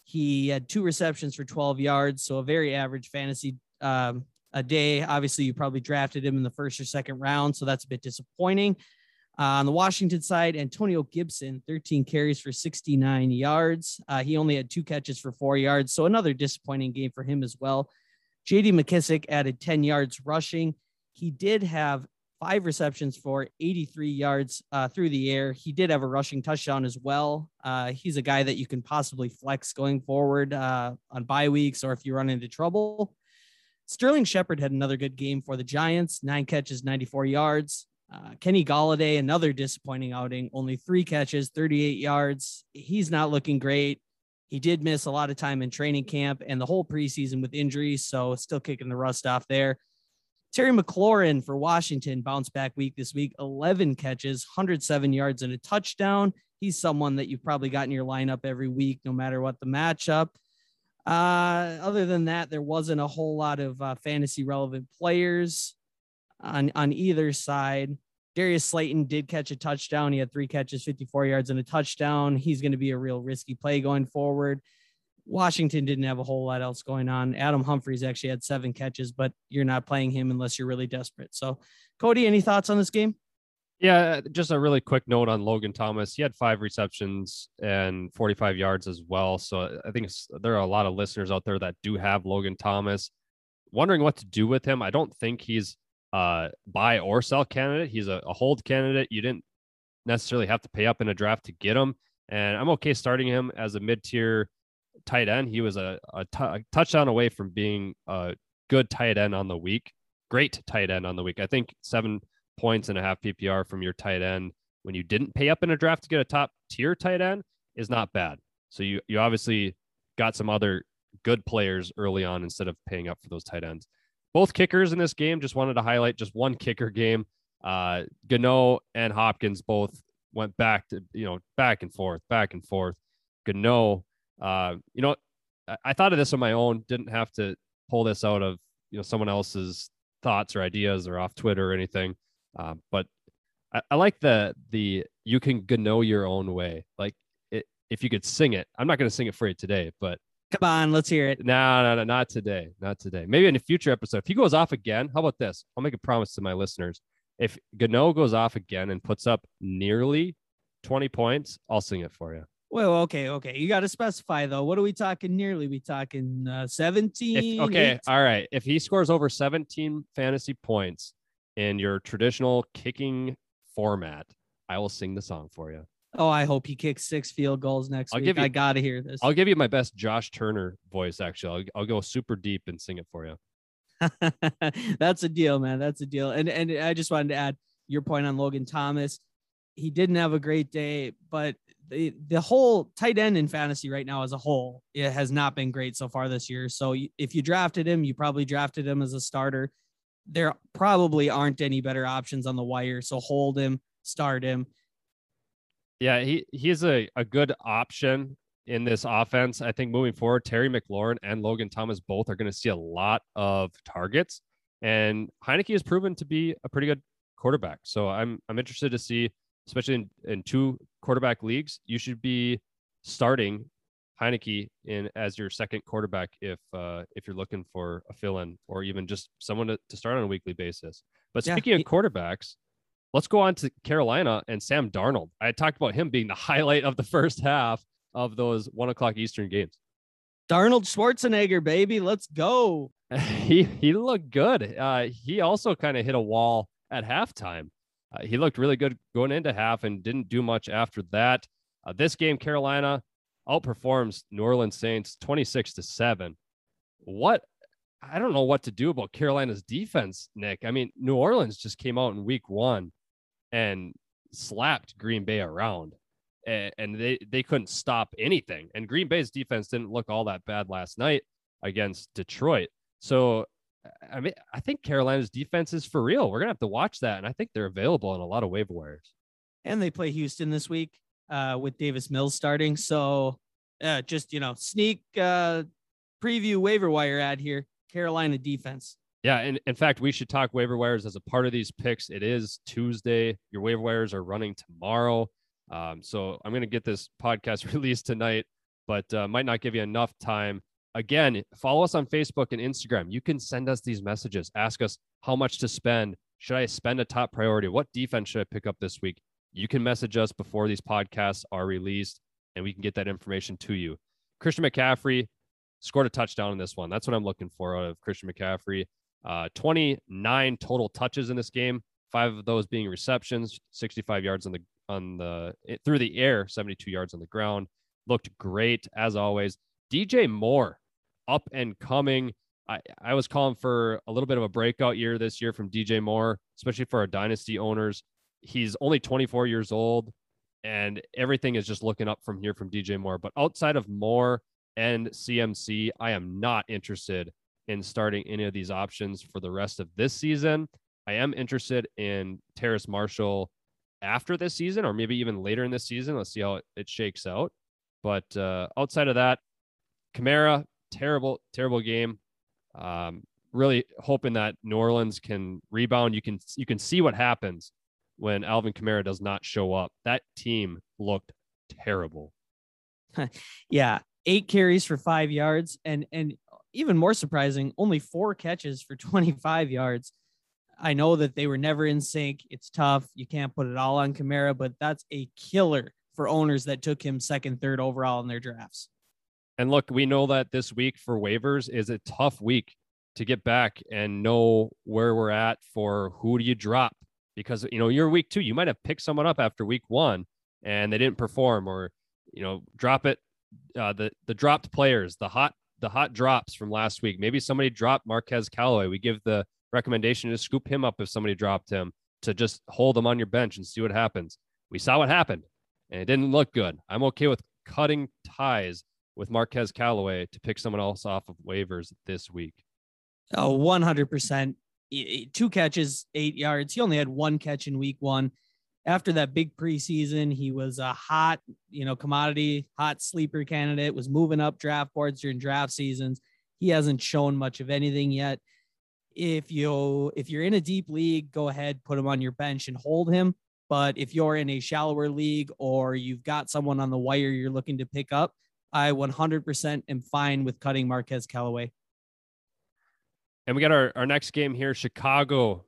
He had two receptions for 12 yards, so a very average fantasy um, a day. Obviously, you probably drafted him in the first or second round, so that's a bit disappointing. Uh, on the Washington side, Antonio Gibson, 13 carries for 69 yards. Uh, he only had two catches for four yards, so another disappointing game for him as well. JD McKissic added 10 yards rushing. He did have five receptions for 83 yards uh, through the air. He did have a rushing touchdown as well. Uh, he's a guy that you can possibly flex going forward uh, on bye weeks or if you run into trouble. Sterling Shepard had another good game for the Giants, nine catches, 94 yards. Uh, Kenny Golladay, another disappointing outing, only three catches, 38 yards. He's not looking great. He did miss a lot of time in training camp and the whole preseason with injuries, so still kicking the rust off there. Terry McLaurin for Washington bounced back week this week, 11 catches, 107 yards, and a touchdown. He's someone that you've probably got in your lineup every week, no matter what the matchup. Uh, other than that, there wasn't a whole lot of uh, fantasy relevant players on on either side. Darius Slayton did catch a touchdown. He had three catches, 54 yards, and a touchdown. He's going to be a real risky play going forward. Washington didn't have a whole lot else going on. Adam Humphries actually had seven catches, but you're not playing him unless you're really desperate. So, Cody, any thoughts on this game? Yeah, just a really quick note on Logan Thomas. He had five receptions and 45 yards as well. So I think there are a lot of listeners out there that do have Logan Thomas. Wondering what to do with him. I don't think he's a buy or sell candidate. He's a, a hold candidate. You didn't necessarily have to pay up in a draft to get him. And I'm okay starting him as a mid tier tight end. He was a, a, t- a touchdown away from being a good tight end on the week. Great tight end on the week. I think seven points and a half PPR from your tight end when you didn't pay up in a draft to get a top tier tight end is not bad. So you you obviously got some other good players early on instead of paying up for those tight ends. Both kickers in this game just wanted to highlight just one kicker game. Uh, Gano and Hopkins both went back to you know back and forth, back and forth. Gano, uh, you Gano, I, I thought of this on my own. Didn't have to pull this out of you know someone else's thoughts or ideas or off Twitter or anything. Uh, but I, I, like the the you can know your own way. Like it, if you could sing it, I'm not going to sing it for you today, but Come on, let's hear it. No, no, no, not today. Not today. Maybe in a future episode. If he goes off again, how about this? I'll make a promise to my listeners. If Gano goes off again and puts up nearly 20 points, I'll sing it for you. Well, okay, okay. You got to specify though. What are we talking nearly? We talking uh, 17? If, okay, 18? all right. If he scores over 17 fantasy points in your traditional kicking format, I will sing the song for you. Oh, I hope he kicks six field goals next I'll week. give you- I got to hear this. I'll give you my best Josh Turner voice. Actually, I'll, I'll go super deep and sing it for you. That's a deal, man. That's a deal. And and I just wanted to add your point on Logan Thomas. He didn't have a great day, but the the whole tight end in fantasy right now as a whole, it has not been great so far this year. So if you drafted him, you probably drafted him as a starter. There probably aren't any better options on the wire. So hold him, start him. Yeah, he he's a, a good option in this offense. I think moving forward, Terry McLaurin and Logan Thomas both are going to see a lot of targets. And Heinicke has proven to be a pretty good quarterback. So I'm I'm interested to see, especially in, in two quarterback leagues, you should be starting Heinicke in as your second quarterback if uh, if you're looking for a fill-in or even just someone to, to start on a weekly basis. But Yeah, speaking he- of quarterbacks, let's go on to Carolina and Sam Darnold. I talked about him being the highlight of the first half of those one o'clock Eastern games. Darnold Schwarzenegger, baby, let's go. he he looked good. Uh, he also kind of hit a wall at halftime. Uh, he looked really good going into half and didn't do much after that. Uh, this game, Carolina outperforms New Orleans Saints 26 to 7. What I don't know what to do about Carolina's defense, Nic. I mean, New Orleans just came out in week one and slapped Green Bay around. And they, they couldn't stop anything. And Green Bay's defense didn't look all that bad last night against Detroit. So I mean, I think Carolina's defense is for real. We're gonna have to watch that, and I think they're available on a lot of waiver wires. and they play Houston this week uh, with Davis Mills starting. So uh, just you know, sneak uh, preview waiver wire ad here. Carolina defense. Yeah, and in fact, we should talk waiver wires as a part of these picks. It is Tuesday. Your waiver wires are running tomorrow. Um, so I'm going to get this podcast released tonight, but uh, might not give you enough time. Again, follow us on Facebook and Instagram. You can send us these messages. Ask us how much to spend. Should I spend a top priority? What defense should I pick up this week? You can message us before these podcasts are released, and we can get that information to you. Christian McCaffrey scored a touchdown in this one. That's what I'm looking for out of Christian McCaffrey. Uh, 29 total touches in this game, five of those being receptions, 65 yards on the on the it, through the air, 72 yards on the ground. Looked great as always. DJ Moore, up and coming. I, I was calling for a little bit of a breakout year this year from DJ Moore, especially for our dynasty owners. He's only 24 years old, and everything is just looking up from here from DJ Moore. But outside of Moore and CMC, I am not interested in starting any of these options for the rest of this season. I am interested in Terrace Marshall after this season, or maybe even later in this season. Let's see how it, it shakes out. But uh, outside of that, Kamara, terrible, terrible game. Um, really hoping that New Orleans can rebound. You can you can see what happens when Alvin Kamara does not show up. That team looked terrible. Yeah, eight carries for five yards, and and even more surprising, only four catches for 25 yards. I know that they were never in sync. It's tough. You can't put it all on Kamara, but that's a killer for owners that took him second, third overall in their drafts. And look, we know that this week for waivers is a tough week to get back and know where we're at for who do you drop because you know you're week two. You might have picked someone up after week one and they didn't perform, or you know drop it. Uh, the the dropped players, the hot the hot drops from last week. Maybe somebody dropped Marquez Callaway. We give the recommendation to scoop him up if somebody dropped him to just hold him on your bench and see what happens. We saw what happened and it didn't look good. I'm okay with cutting ties with Marquez Callaway to pick someone else off of waivers this week. Oh, 100%. Two catches, eight yards. He only had one catch in week one. After that big preseason, he was a hot, you know, commodity, hot sleeper candidate, was moving up draft boards during draft seasons. He hasn't shown much of anything yet. If you if you're in a deep league, go ahead, put him on your bench and hold him. But if you're in a shallower league or you've got someone on the wire you're looking to pick up, I 100% am fine with cutting Marquez Callaway. And we got our, our next game here. Chicago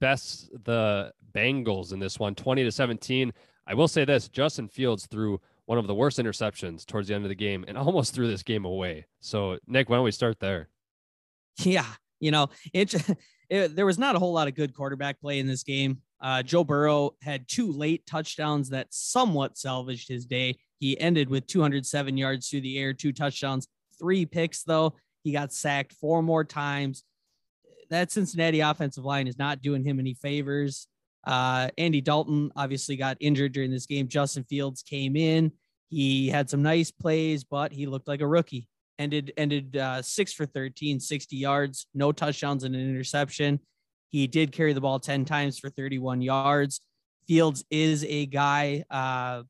best the Bengals in this one, 20 to 17. I will say this Justin Fields threw one of the worst interceptions towards the end of the game and almost threw this game away. So, Nic, why don't we start there? Yeah. You know, it, it there was not a whole lot of good quarterback play in this game. Uh, Joe Burrow had two late touchdowns that somewhat salvaged his day. He ended with 207 yards through the air, two touchdowns, three picks, though. He got sacked four more times. That Cincinnati offensive line is not doing him any favors. Uh, Andy Dalton obviously got injured during this game. Justin Fields came in. He had some nice plays, but he looked like a rookie. Ended ended uh, six for 13, 60 yards, no touchdowns and an interception. He did carry the ball 10 times for 31 yards. Fields is a guy uh,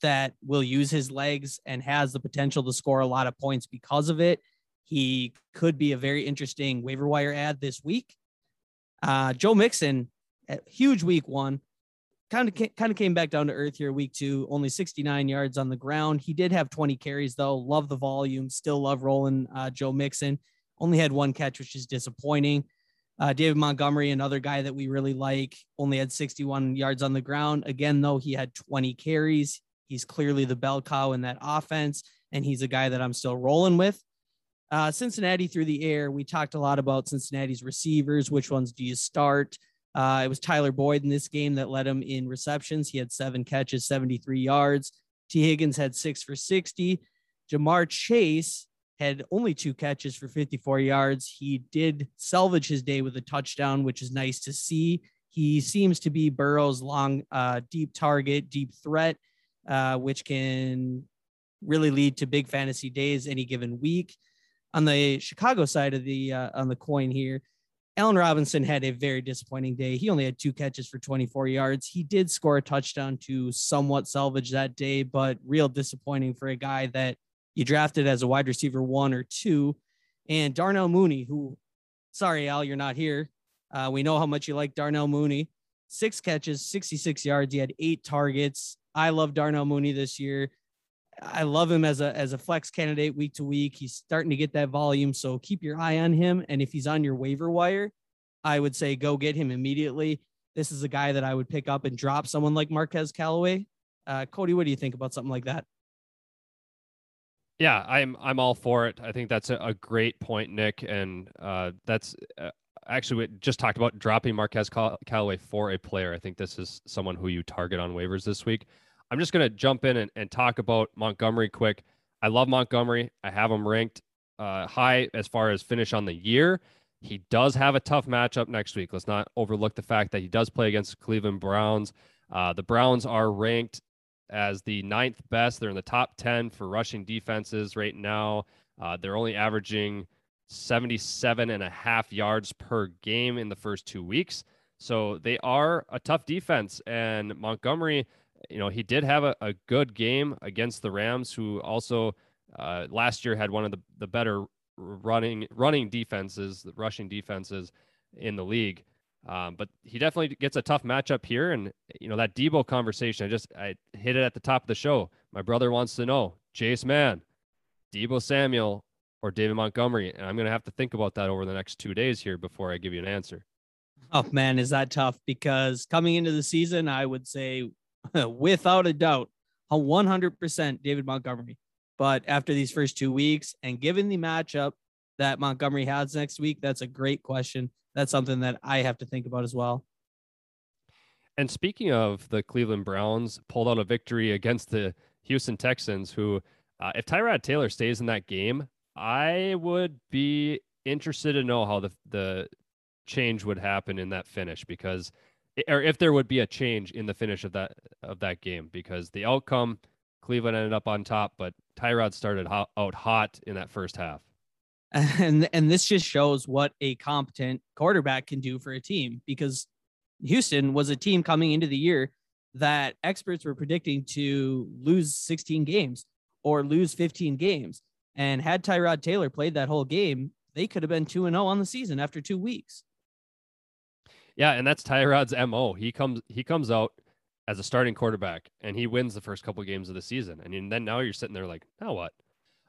that will use his legs and has the potential to score a lot of points because of it. He could be a very interesting waiver wire ad this week. Uh, Joe Mixon, huge week one, kind of kind of came back down to earth here week two. Only 69 yards on the ground. He did have 20 carries though. Love the volume. Still love rolling uh, Joe Mixon. Only had one catch, which is disappointing. Uh, David Montgomery, another guy that we really like, only had 61 yards on the ground. Again, though, he had 20 carries. He's clearly the bell cow in that offense, and he's a guy that I'm still rolling with. Uh, Cincinnati through the air. We talked a lot about Cincinnati's receivers. Which ones do you start? Uh, it was Tyler Boyd in this game that led him in receptions. He had seven catches, 73 yards. Tee Higgins had six for 60. Ja'Marr Chase had only two catches for 54 yards. He did salvage his day with a touchdown, which is nice to see. He seems to be Burrow's long, uh, deep target, deep threat uh, which can really lead to big fantasy days any given week. On the Chicago side of the uh, on the coin here, Allen Robinson had a very disappointing day. He only had two catches for 24 yards. He did score a touchdown to somewhat salvage that day, but real disappointing for a guy that you drafted as a wide receiver one or two. And Darnell Mooney, who, sorry, Al, you're not here. Uh, we know how much you like Darnell Mooney. Six catches, 66 yards. He had eight targets. I love Darnell Mooney this year. I love him as a as a flex candidate week to week. He's starting to get that volume, so keep your eye on him. And if he's on your waiver wire, I would say go get him immediately. This is a guy that I would pick up and drop someone like Marquez Callaway. Uh, Cody, what do you think about something like that? Yeah, I'm I'm all for it. I think that's a, a great point, Nic, and uh, that's uh, actually we just talked about dropping Marquez Callaway for a player. I think this is someone who you target on waivers this week. I'm just going to jump in and, and, talk about Montgomery quick. I love Montgomery. I have him ranked uh, high as far as finish on the year. He does have a tough matchup next week. Let's not overlook the fact that he does play against Cleveland Browns. Uh, the Browns are ranked as the ninth best. They're in the top 10 for rushing defenses right now. Uh, they're only averaging 77 and a half yards per game in the first two weeks. So they are a tough defense. And Montgomery you know, he did have a, a good game against the Rams, who also uh, last year had one of the, the better running running defenses, rushing defenses in the league. Um, but he definitely gets a tough matchup here, and you know that Deebo conversation. I just I hit it at the top of the show. My brother wants to know Jace Mann, Deebo Samuel, or David Montgomery, and I'm going to have to think about that over the next two days here before I give you an answer. Oh man, is that tough? Because coming into the season, I would say without a doubt, a 100% David Montgomery. But after these first two weeks, and given the matchup that Montgomery has next week, that's a great question. That's something that I have to think about as well. And speaking of the Cleveland Browns, pulled out a victory against the Houston Texans, who, uh, if Tyrod Taylor stays in that game, I would be interested to know how the the change would happen in that finish because or if there would be a change in the finish of that of that game because the outcome Cleveland ended up on top, but Tyrod started out hot in that first half. And and this just shows what a competent quarterback can do for a team because Houston was a team coming into the year that experts were predicting to lose 16 games or lose 15 games. And had Tyrod Taylor played that whole game, they could have been 2 and 0 on the season after 2 weeks. Yeah, and that's Tyrod's mo. He comes he comes out as a starting quarterback and he wins the first couple games of the season. And then now you're sitting there like, now what?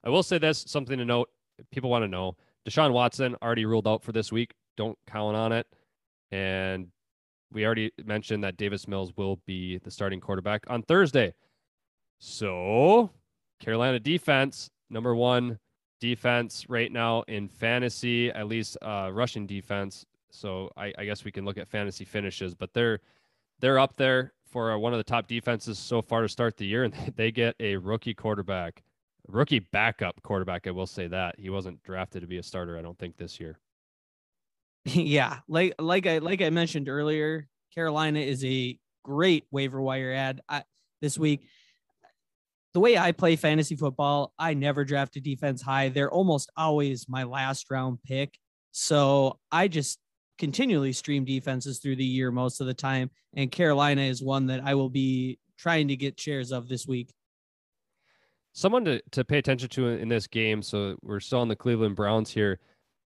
I will say this something to note people want to know Deshaun Watson already ruled out for this week. Don't count on it. And we already mentioned that Davis Mills will be the starting quarterback on Thursday. So, Carolina defense, number one defense right now in fantasy, at least uh, rushing defense. So I, I guess we can look at fantasy finishes, but they're they're up there for uh, one of the top defenses so far to start the year, and they get a rookie quarterback, rookie backup quarterback. I will say that he wasn't drafted to be a starter. I don't think this year. Yeah, like like I like I mentioned earlier, Carolina is a great waiver wire ad I, this week. The way I play fantasy football, I never draft a defense high. They're almost always my last round pick. So I just continually stream defenses through the year most of the time. And Carolina is one that I will be trying to get shares of this week. Someone to, to pay attention to in this game. So we're still on the Cleveland Browns here.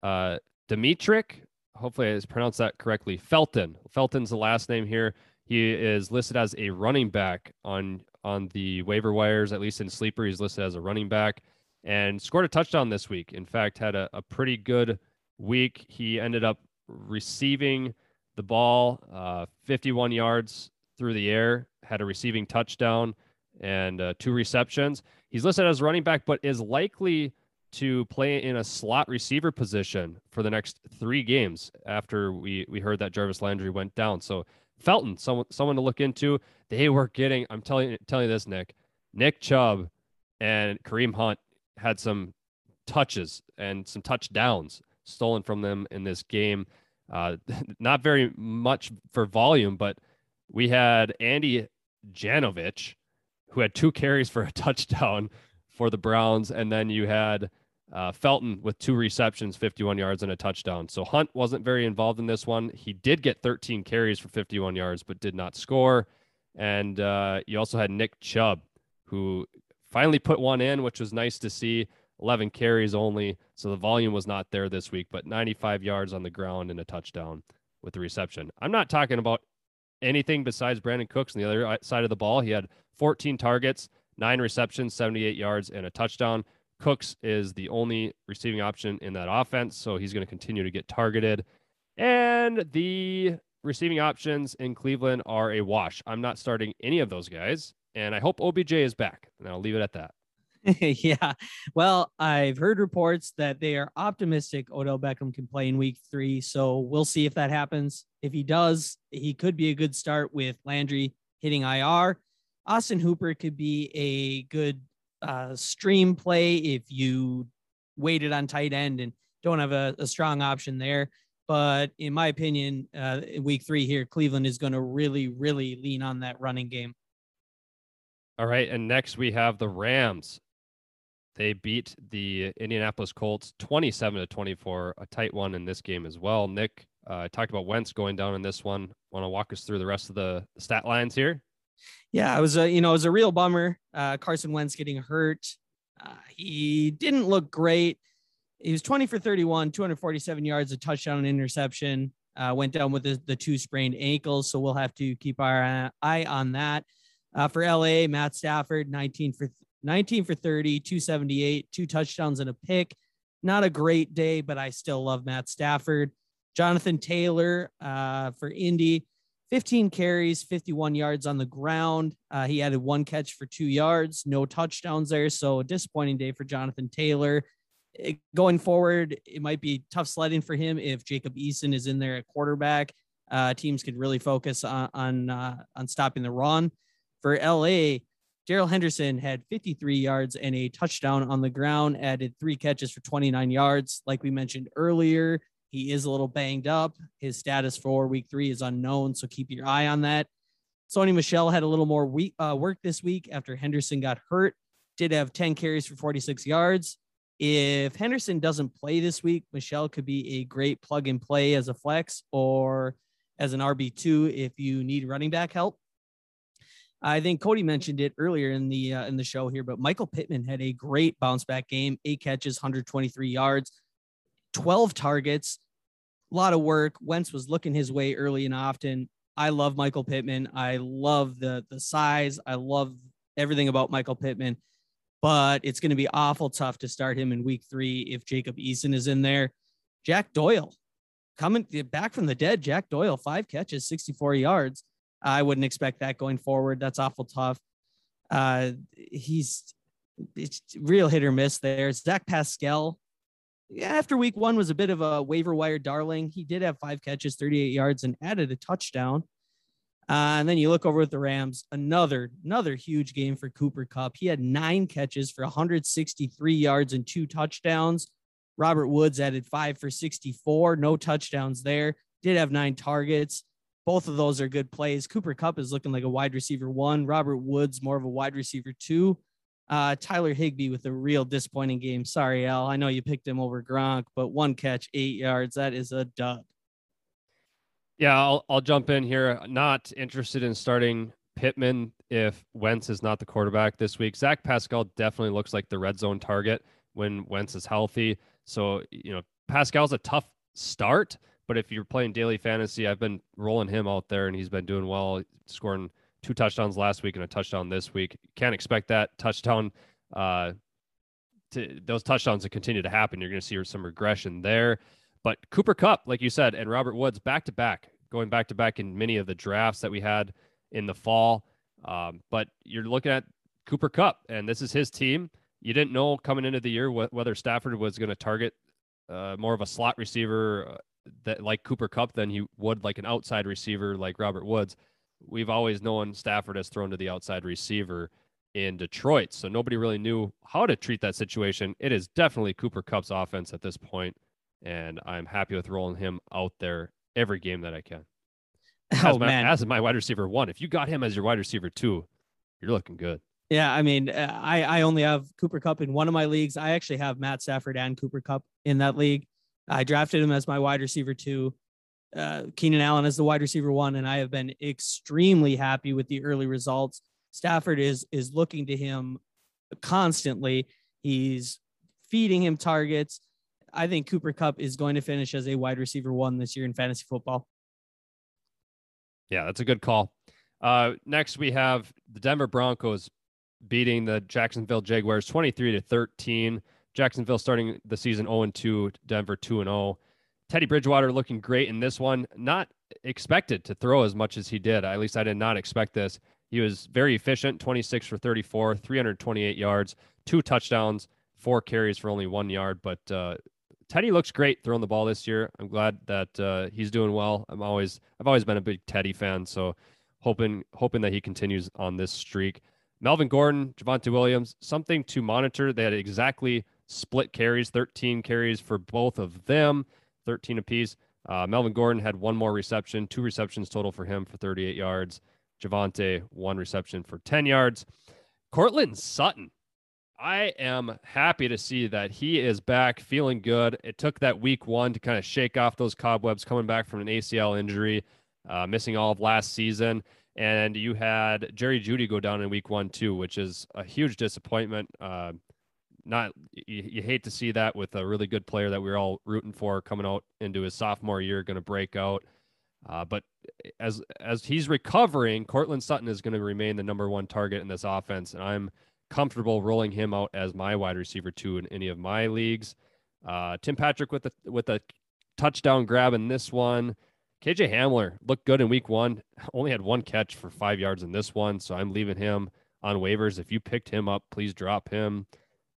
Uh, Demetric hopefully I pronounced that correctly. Felton. Felton's the last name here. He is listed as a running back on on the waiver wires, at least in sleeper. He's listed as a running back and scored a touchdown this week. In fact, had a, a pretty good week. He ended up receiving the ball uh, 51 yards through the air, had a receiving touchdown and uh, two receptions. He's listed as running back, but is likely to play in a slot receiver position for the next three games after we we heard that Jarvis Landry went down. So Felton, someone someone to look into. They were getting. I'm telling telling you this, Nic. Nick Chubb and Kareem Hunt had some touches and some touchdowns stolen from them in this game. Uh, not very much for volume, but we had Andy Janovich, who had two carries for a touchdown for the Browns, and then you had uh, Felton with two receptions, 51 yards, and a touchdown. So Hunt wasn't very involved in this one. He did get 13 carries for 51 yards, but did not score. And uh, you also had Nick Chubb, who finally put one in, which was nice to see. 11 carries only. So the volume was not there this week, but 95 yards on the ground and a touchdown with the reception. I'm not talking about anything besides Brandin Cooks on the other uh, side of the ball. He had 14 targets, nine receptions, 78 yards, and a touchdown. Cooks is the only receiving option in that offense, so he's going to continue to get targeted. And the receiving options in Cleveland are a wash. I'm not starting any of those guys, and I hope OBJ is back. And I'll leave it at that. yeah. Well, I've heard reports that they are optimistic Odell Beckham can play in week three. So we'll see if that happens. If he does, he could be a good start with Landry hitting IR. Austin Hooper could be a good uh, stream play if you waited on tight end and don't have a, a strong option there. But in my opinion, uh, week three here, Cleveland is going to really, really lean on that running game. All right. And next we have the Rams. They beat the Indianapolis Colts 27 to 24, a tight one in this game as well. Nic, uh, I talked about Wentz going down in this one. Want to walk us through the rest of the stat lines here? yeah, it was a you know it was a real bummer. Uh, Carson Wentz getting hurt. Uh, he didn't look great. He was 20 for 31, 247 yards, a touchdown, and interception. Uh, went down with the, the two sprained ankles, so we'll have to keep our eye on that. Uh, for LA, Matt Stafford, 19 for 19 for 30, 278, two touchdowns and a pick. Not a great day, but I still love Matt Stafford. Jonathan Taylor uh, for Indy, 15 carries, 51 yards on the ground. Uh, he added one catch for two yards, no touchdowns there. So a disappointing day for Jonathan Taylor. It, going forward, it might be tough sledding for him if Jacob Eason is in there at quarterback. Uh, teams could really focus on on, uh, on stopping the run. For LA, Darrell Henderson had 53 yards and a touchdown on the ground, added three catches for 29 yards. Like we mentioned earlier, he is a little banged up. His status for week three is unknown, so keep your eye on that. Sony Michel had a little more week, uh, work this week after Henderson got hurt. Did have 10 carries for 46 yards. If Henderson doesn't play this week, Michel could be a great plug and play as a flex or as an RB2 if you need running back help. I think Cody mentioned it earlier in the uh, in the show here, but Michael Pittman had a great bounce back game, eight catches, 123 yards, 12 targets, a lot of work. Wentz was looking his way early and often. I love Michael Pittman. I love the the size. I love everything about Michael Pittman, but it's going to be awful tough to start him in week three if Jacob Eason is in there. Jack Doyle coming back from the dead. Jack Doyle, five catches, 64 yards. I wouldn't expect that going forward. That's awful tough. Uh, he's it's real hit or miss there. Zach Pascal, after week one was a bit of a waiver wire darling. He did have five catches, 38 yards, and added a touchdown. Uh, and then you look over at the Rams, another another huge game for Cooper Kupp. He had nine catches for 163 yards and two touchdowns. Robert Woods added five for 64, no touchdowns there. Did have nine targets. Both of those are good plays. Cooper Kupp is looking like a wide receiver one. Robert Woods more of a wide receiver two. Uh, Tyler Higbee with a real disappointing game. Sorry, Al. I know you picked him over Gronk, but one catch, eight yards. That is a dud. Yeah, I'll I'll jump in here. Not interested in starting Pittman if Wentz is not the quarterback this week. Zach Pascal definitely looks like the red zone target when Wentz is healthy. So you know Pascal's a tough start, but if you're playing daily fantasy, I've been rolling him out there and he's been doing well, scoring two touchdowns last week and a touchdown this week. Can't expect that touchdown. Uh, to, those touchdowns to continue to happen. You're going to see some regression there. But Cooper Kupp, like you said, and Robert Woods back to back, going back to back in many of the drafts that we had in the fall. Um, but you're looking at Cooper Kupp, and this is his team. You didn't know coming into the year wh- whether Stafford was going to target uh, more of a slot receiver uh, that like Cooper Kupp than he would like an outside receiver like Robert Woods. We've always known Stafford has thrown to the outside receiver in Detroit, so nobody really knew how to treat that situation. It is definitely Cooper Kupp's offense at this point and I'm happy with rolling him out there every game that I can. As oh my, man, as my wide receiver one, if you got him as your wide receiver two, you're looking good. Yeah, I mean, uh, I I only have Cooper Kupp in one of my leagues. I actually have Matt Stafford and Cooper Kupp in that league. I drafted him as my wide receiver two. Uh, Keenan Allen as the wide receiver one, and I have been extremely happy with the early results. Stafford is is looking to him constantly. He's feeding him targets. I think Cooper Kupp is going to finish as a wide receiver one this year in fantasy football. Yeah, that's a good call. Uh, next, we have the Denver Broncos beating the Jacksonville Jaguars 23 to 13. Jacksonville starting the season 0 2, Denver 2 0. Teddy Bridgewater looking great in this one. Not expected to throw as much as he did. At least I did not expect this. He was very efficient 26 for 34, 328 yards, two touchdowns, four carries for only one yard. But uh, Teddy looks great throwing the ball this year. I'm glad that uh, he's doing well. I'm always I've always been a big Teddy fan, so hoping hoping that he continues on this streak. Melvin Gordon, Javonte Williams, something to monitor. They had exactly split carries, 13 carries for both of them, 13 apiece. Uh, Melvin Gordon had one more reception, two receptions total for him for 38 yards. Javonte, one reception for 10 yards. Courtland Sutton I am happy to see that he is back feeling good. It took that week one to kind of shake off those cobwebs coming back from an ACL injury, uh, missing all of last season. And you had Jerry Jeudy go down in week one, too, which is a huge disappointment. Uh, not you, you, hate to see that with a really good player that we are all rooting for coming out into his sophomore year, going to break out. Uh, but as as he's recovering, Courtland Sutton is going to remain the number one target in this offense, and I'm comfortable rolling him out as my wide receiver two in any of my leagues. Uh, Tim Patrick with the with a touchdown grab in this one. KJ Hamler looked good in week one. Only had one catch for five yards in this one, so I'm leaving him on waivers. If you picked him up, please drop him.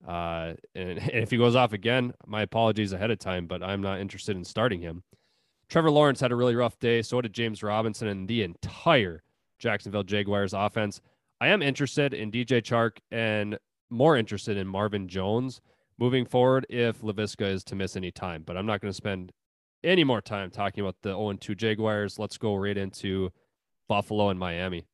Uh, and, and if he goes off again, my apologies ahead of time, but I'm not interested in starting him. Trevor Lawrence had a really rough day. So did James Robinson and the entire Jacksonville Jaguars offense. I am interested in DJ Chark and more interested in Marvin Jones moving forward if Laviska is to miss any time. But I'm not going to spend any more time talking about the 0 2 Jaguars. Let's go right into Buffalo and Miami.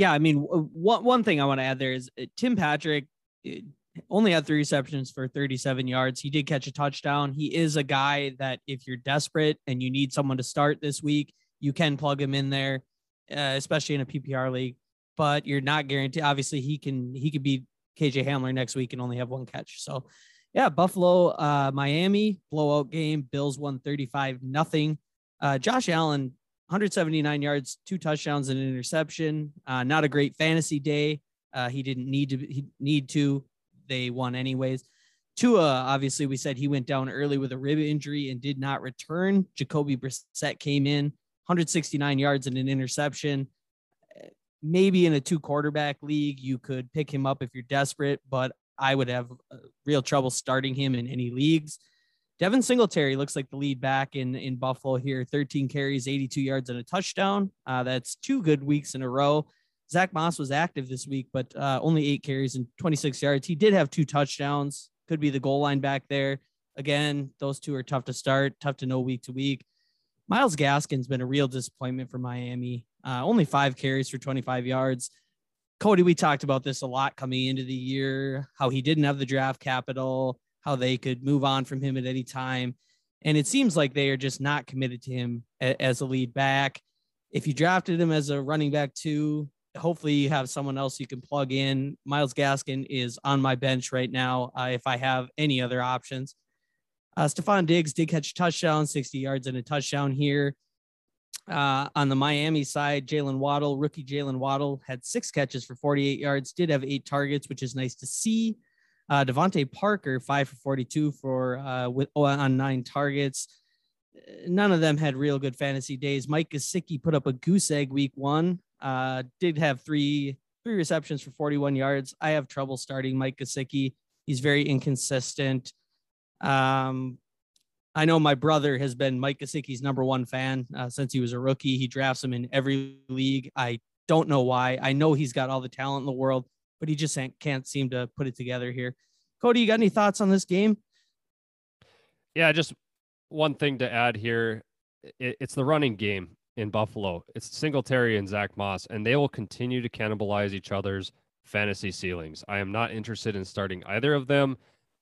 Yeah, I mean, one one thing I want to add there is uh, Tim Patrick uh, only had three receptions for 37 yards. He did catch a touchdown. He is a guy that if you're desperate and you need someone to start this week, you can plug him in there uh, especially in a PPR league. But you're not guaranteed. Obviously, he can he could be KJ Hamler next week and only have one catch. So, yeah, Buffalo, uh, Miami blowout game. Bills won 35 nothing. Uh, Josh Allen, 179 yards, two touchdowns, and an interception. Uh, not a great fantasy day. Uh, he didn't need to. He need to. They won anyways. Tua, obviously, we said he went down early with a rib injury and did not return. Jacoby Brissett came in, 169 yards and an interception. Maybe in a two quarterback league, you could pick him up if you're desperate, but I would have uh, real trouble starting him in any leagues. Devin Singletary looks like the lead back in, in Buffalo here 13 carries, 82 yards, and a touchdown. Uh, that's two good weeks in a row. Zack Moss was active this week, but uh, only eight carries and 26 yards. He did have two touchdowns, could be the goal line back there. Again, those two are tough to start, tough to know week to week. Myles Gaskin's been a real disappointment for Miami. Uh, only five carries for 25 yards. Cody, we talked about this a lot coming into the year, how he didn't have the draft capital how they could move on from him at any time. And it seems like they are just not committed to him as a lead back. If you drafted him as a running back too, hopefully you have someone else you can plug in. Myles Gaskin is on my bench right now. Uh, if I have any other options, uh, Stefon Diggs did catch a touchdown, 60 yards and a touchdown here. Uh, on the Miami side, Jaylen Waddle, rookie Jaylen Waddle, had six catches for 48 yards, did have eight targets, which is nice to see. Uh, DeVante Parker, five for 42 for uh, with oh, on nine targets. None of them had real good fantasy days. Mike Gesicki put up a goose egg week one. Uh, did have three three receptions for 41 yards. I have trouble starting Mike Gesicki. He's very inconsistent. Um, I know my brother has been Mike Gesicki's number one fan uh, since he was a rookie. He drafts him in every league. I don't know why. I know he's got all the talent in the world but he just can't seem to put it together here. Cody, you got any thoughts on this game? Yeah, just one thing to add here. It's the running game in Buffalo. It's Singletary and Zack Moss, and they will continue to cannibalize each other's fantasy ceilings. I am not interested in starting either of them.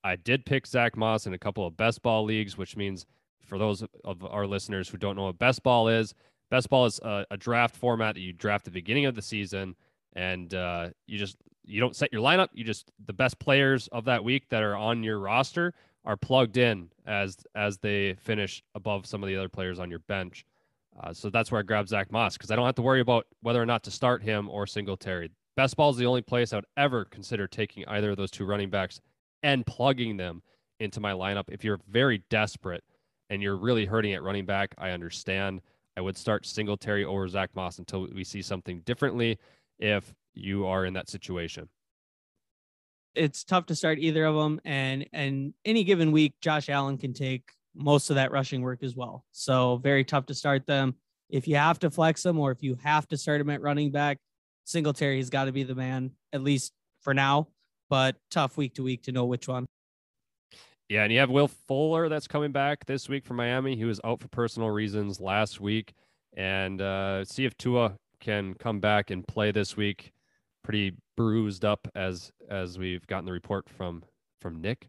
I did pick Zack Moss in a couple of best ball leagues, which means for those of our listeners who don't know what best ball is, best ball is a, a draft format that you draft at the beginning of the season, and uh, you just you don't set your lineup. You just the best players of that week that are on your roster are plugged in as as they finish above some of the other players on your bench. Uh, so that's where I grab Zack Moss because I don't have to worry about whether or not to start him or Singletary. Best ball is the only place I would ever consider taking either of those two running backs and plugging them into my lineup. If you're very desperate and you're really hurting at running back, I understand. I would start Singletary over Zack Moss until we see something differently. If you are in that situation. It's tough to start either of them, and and any given week, Josh Allen can take most of that rushing work as well. So very tough to start them. If you have to flex them, or if you have to start them at running back, Singletary has got to be the man at least for now. But tough week to week to know which one. Yeah, and you have Will Fuller that's coming back this week from Miami. He was out for personal reasons last week, and uh, see if Tua can come back and play this week pretty bruised up as as we've gotten the report from from Nic.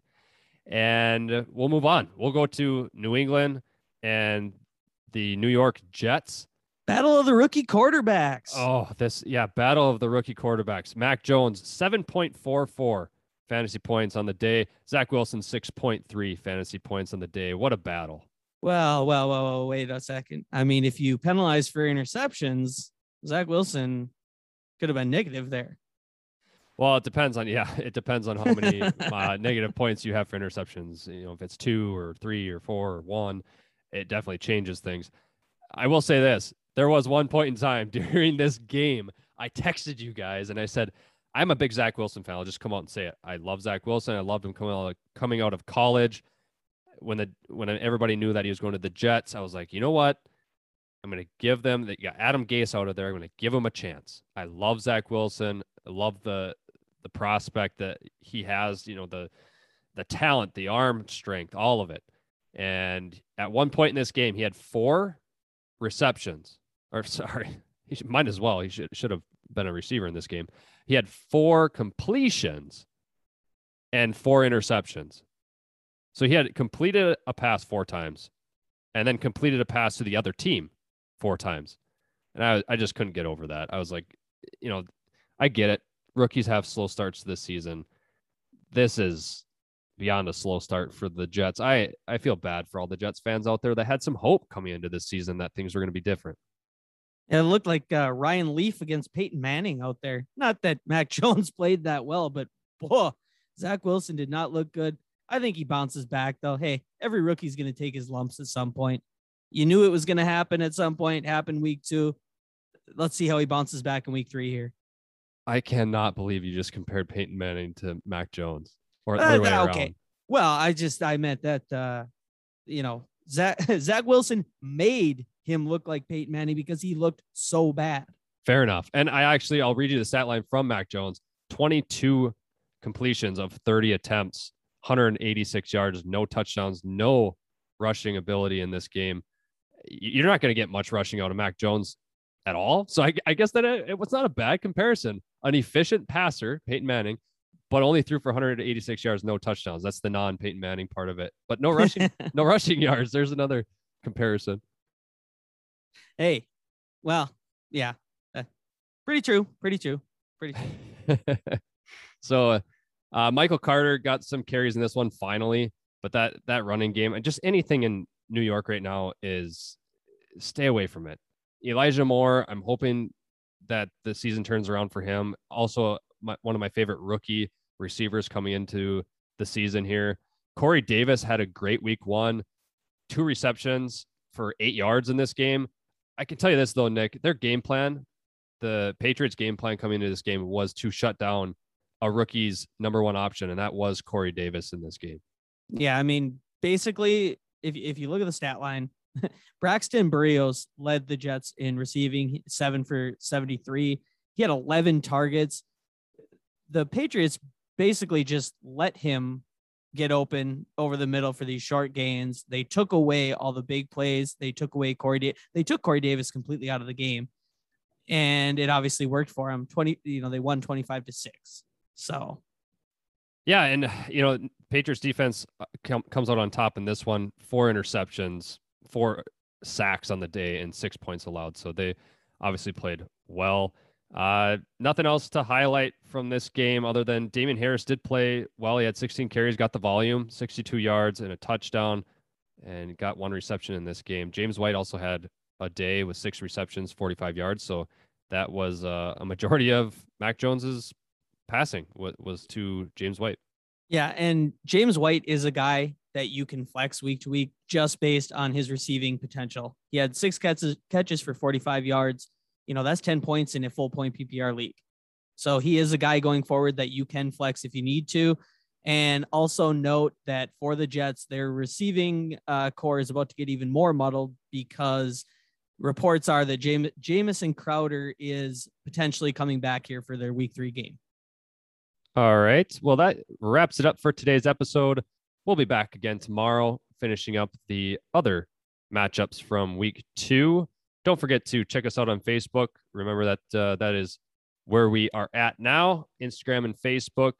And we'll move on. We'll go to New England and the New York Jets. Battle of the rookie quarterbacks. Oh, this yeah, battle of the rookie quarterbacks. Mac Jones, 7.44 fantasy points on the day. Zach Wilson, 6.3 fantasy points on the day. What a battle. Well, well, well, well, wait a second. I mean, if you penalize for interceptions, Zach Wilson could have been negative there. Well, it depends on yeah, it depends on how many uh, negative points you have for interceptions. You know, if it's two or three or four or one, it definitely changes things. I will say this: there was one point in time during this game, I texted you guys and I said, "I'm a big Zach Wilson fan. I'll just come out and say it. I love Zach Wilson. I loved him coming out of, coming out of college. When the when everybody knew that he was going to the Jets, I was like, you know what? I'm going to give them that. Got Adam Gase out of there. I'm going to give him a chance. I love Zach Wilson. I love the the prospect that he has. You know the the talent, the arm strength, all of it. And at one point in this game, he had four receptions. Or sorry, he should, might as well. He should should have been a receiver in this game. He had four completions and four interceptions. So he had completed a pass four times and then completed a pass to the other team four times. And I, I just couldn't get over that. I was like, you know, I get it. Rookies have slow starts this season. This is beyond a slow start for the Jets. I I feel bad for all the Jets fans out there that had some hope coming into this season that things were going to be different. It looked like uh, Ryan Leaf against Peyton Manning out there. Not that Mac Jones played that well, but boy, Zach Wilson did not look good. I think he bounces back though. Hey, every rookie's going to take his lumps at some point. You knew it was going to happen at some point. happened week two. Let's see how he bounces back in week three here. I cannot believe you just compared Peyton Manning to Mac Jones or uh, way okay. Around. Well, I just I meant that uh, you know Zach Zach Wilson made him look like Peyton Manning because he looked so bad. Fair enough. And I actually I'll read you the stat line from Mac Jones: 22 completions of 30 attempts, 186 yards, no touchdowns, no rushing ability in this game. You're not going to get much rushing out of Mac Jones at all. So I, I guess that it, it was not a bad comparison. An efficient passer, Peyton Manning, but only threw for 186 yards, no touchdowns. That's the non Peyton Manning part of it. But no rushing, no rushing yards. There's another comparison. Hey, well, yeah, uh, pretty true. Pretty true. Pretty true. so, uh, uh, Michael Carter got some carries in this one finally, but that that running game and just anything in New York right now is stay away from it. Elijah Moore, I'm hoping that the season turns around for him. Also, my, one of my favorite rookie receivers coming into the season here. Corey Davis had a great week one, two receptions for eight yards in this game. I can tell you this though, Nic, their game plan, the Patriots game plan coming into this game was to shut down a rookie's number one option, and that was Corey Davis in this game. Yeah, I mean, basically, if if you look at the stat line, Braxton Berrios led the Jets in receiving seven for 73. He had 11 targets. The Patriots basically just let him get open over the middle for these short gains. They took away all the big plays. They took away Corey. Da- they took Corey Davis completely out of the game, and it obviously worked for him. Twenty, you know, they won twenty five to six. So, yeah, and you know, Patriots defense uh, com- comes out on top in this one. Four interceptions, four sacks on the day, and six points allowed. So they obviously played well. Uh, nothing else to highlight from this game other than Damien Harris did play well. He had 16 carries, got the volume, 62 yards, and a touchdown, and got one reception in this game. James White also had a day with six receptions, 45 yards. So that was uh, a majority of Mac Jones's passing was, was to James White. Yeah, and James White is a guy that you can flex week to week just based on his receiving potential. He had six catches catches for 45 yards you know, that's 10 points in a full point PPR league. So he is a guy going forward that you can flex if you need to. And also note that for the Jets, their receiving uh, corps is about to get even more muddled because reports are that Jam- Jamison Crowder is potentially coming back here for their week three game. All right. Well, that wraps it up for today's episode. We'll be back again tomorrow, finishing up the other matchups from week two. Don't forget to check us out on Facebook. Remember that uh, that is where we are at now Instagram and Facebook.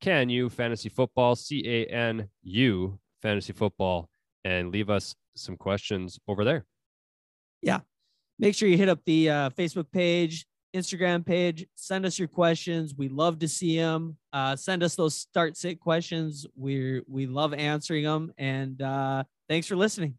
Can you fantasy football? C A N U fantasy football, and leave us some questions over there. Yeah. Make sure you hit up the uh, Facebook page, Instagram page. Send us your questions. We love to see them. Uh, send us those start sit questions. We we love answering them. And uh, thanks for listening.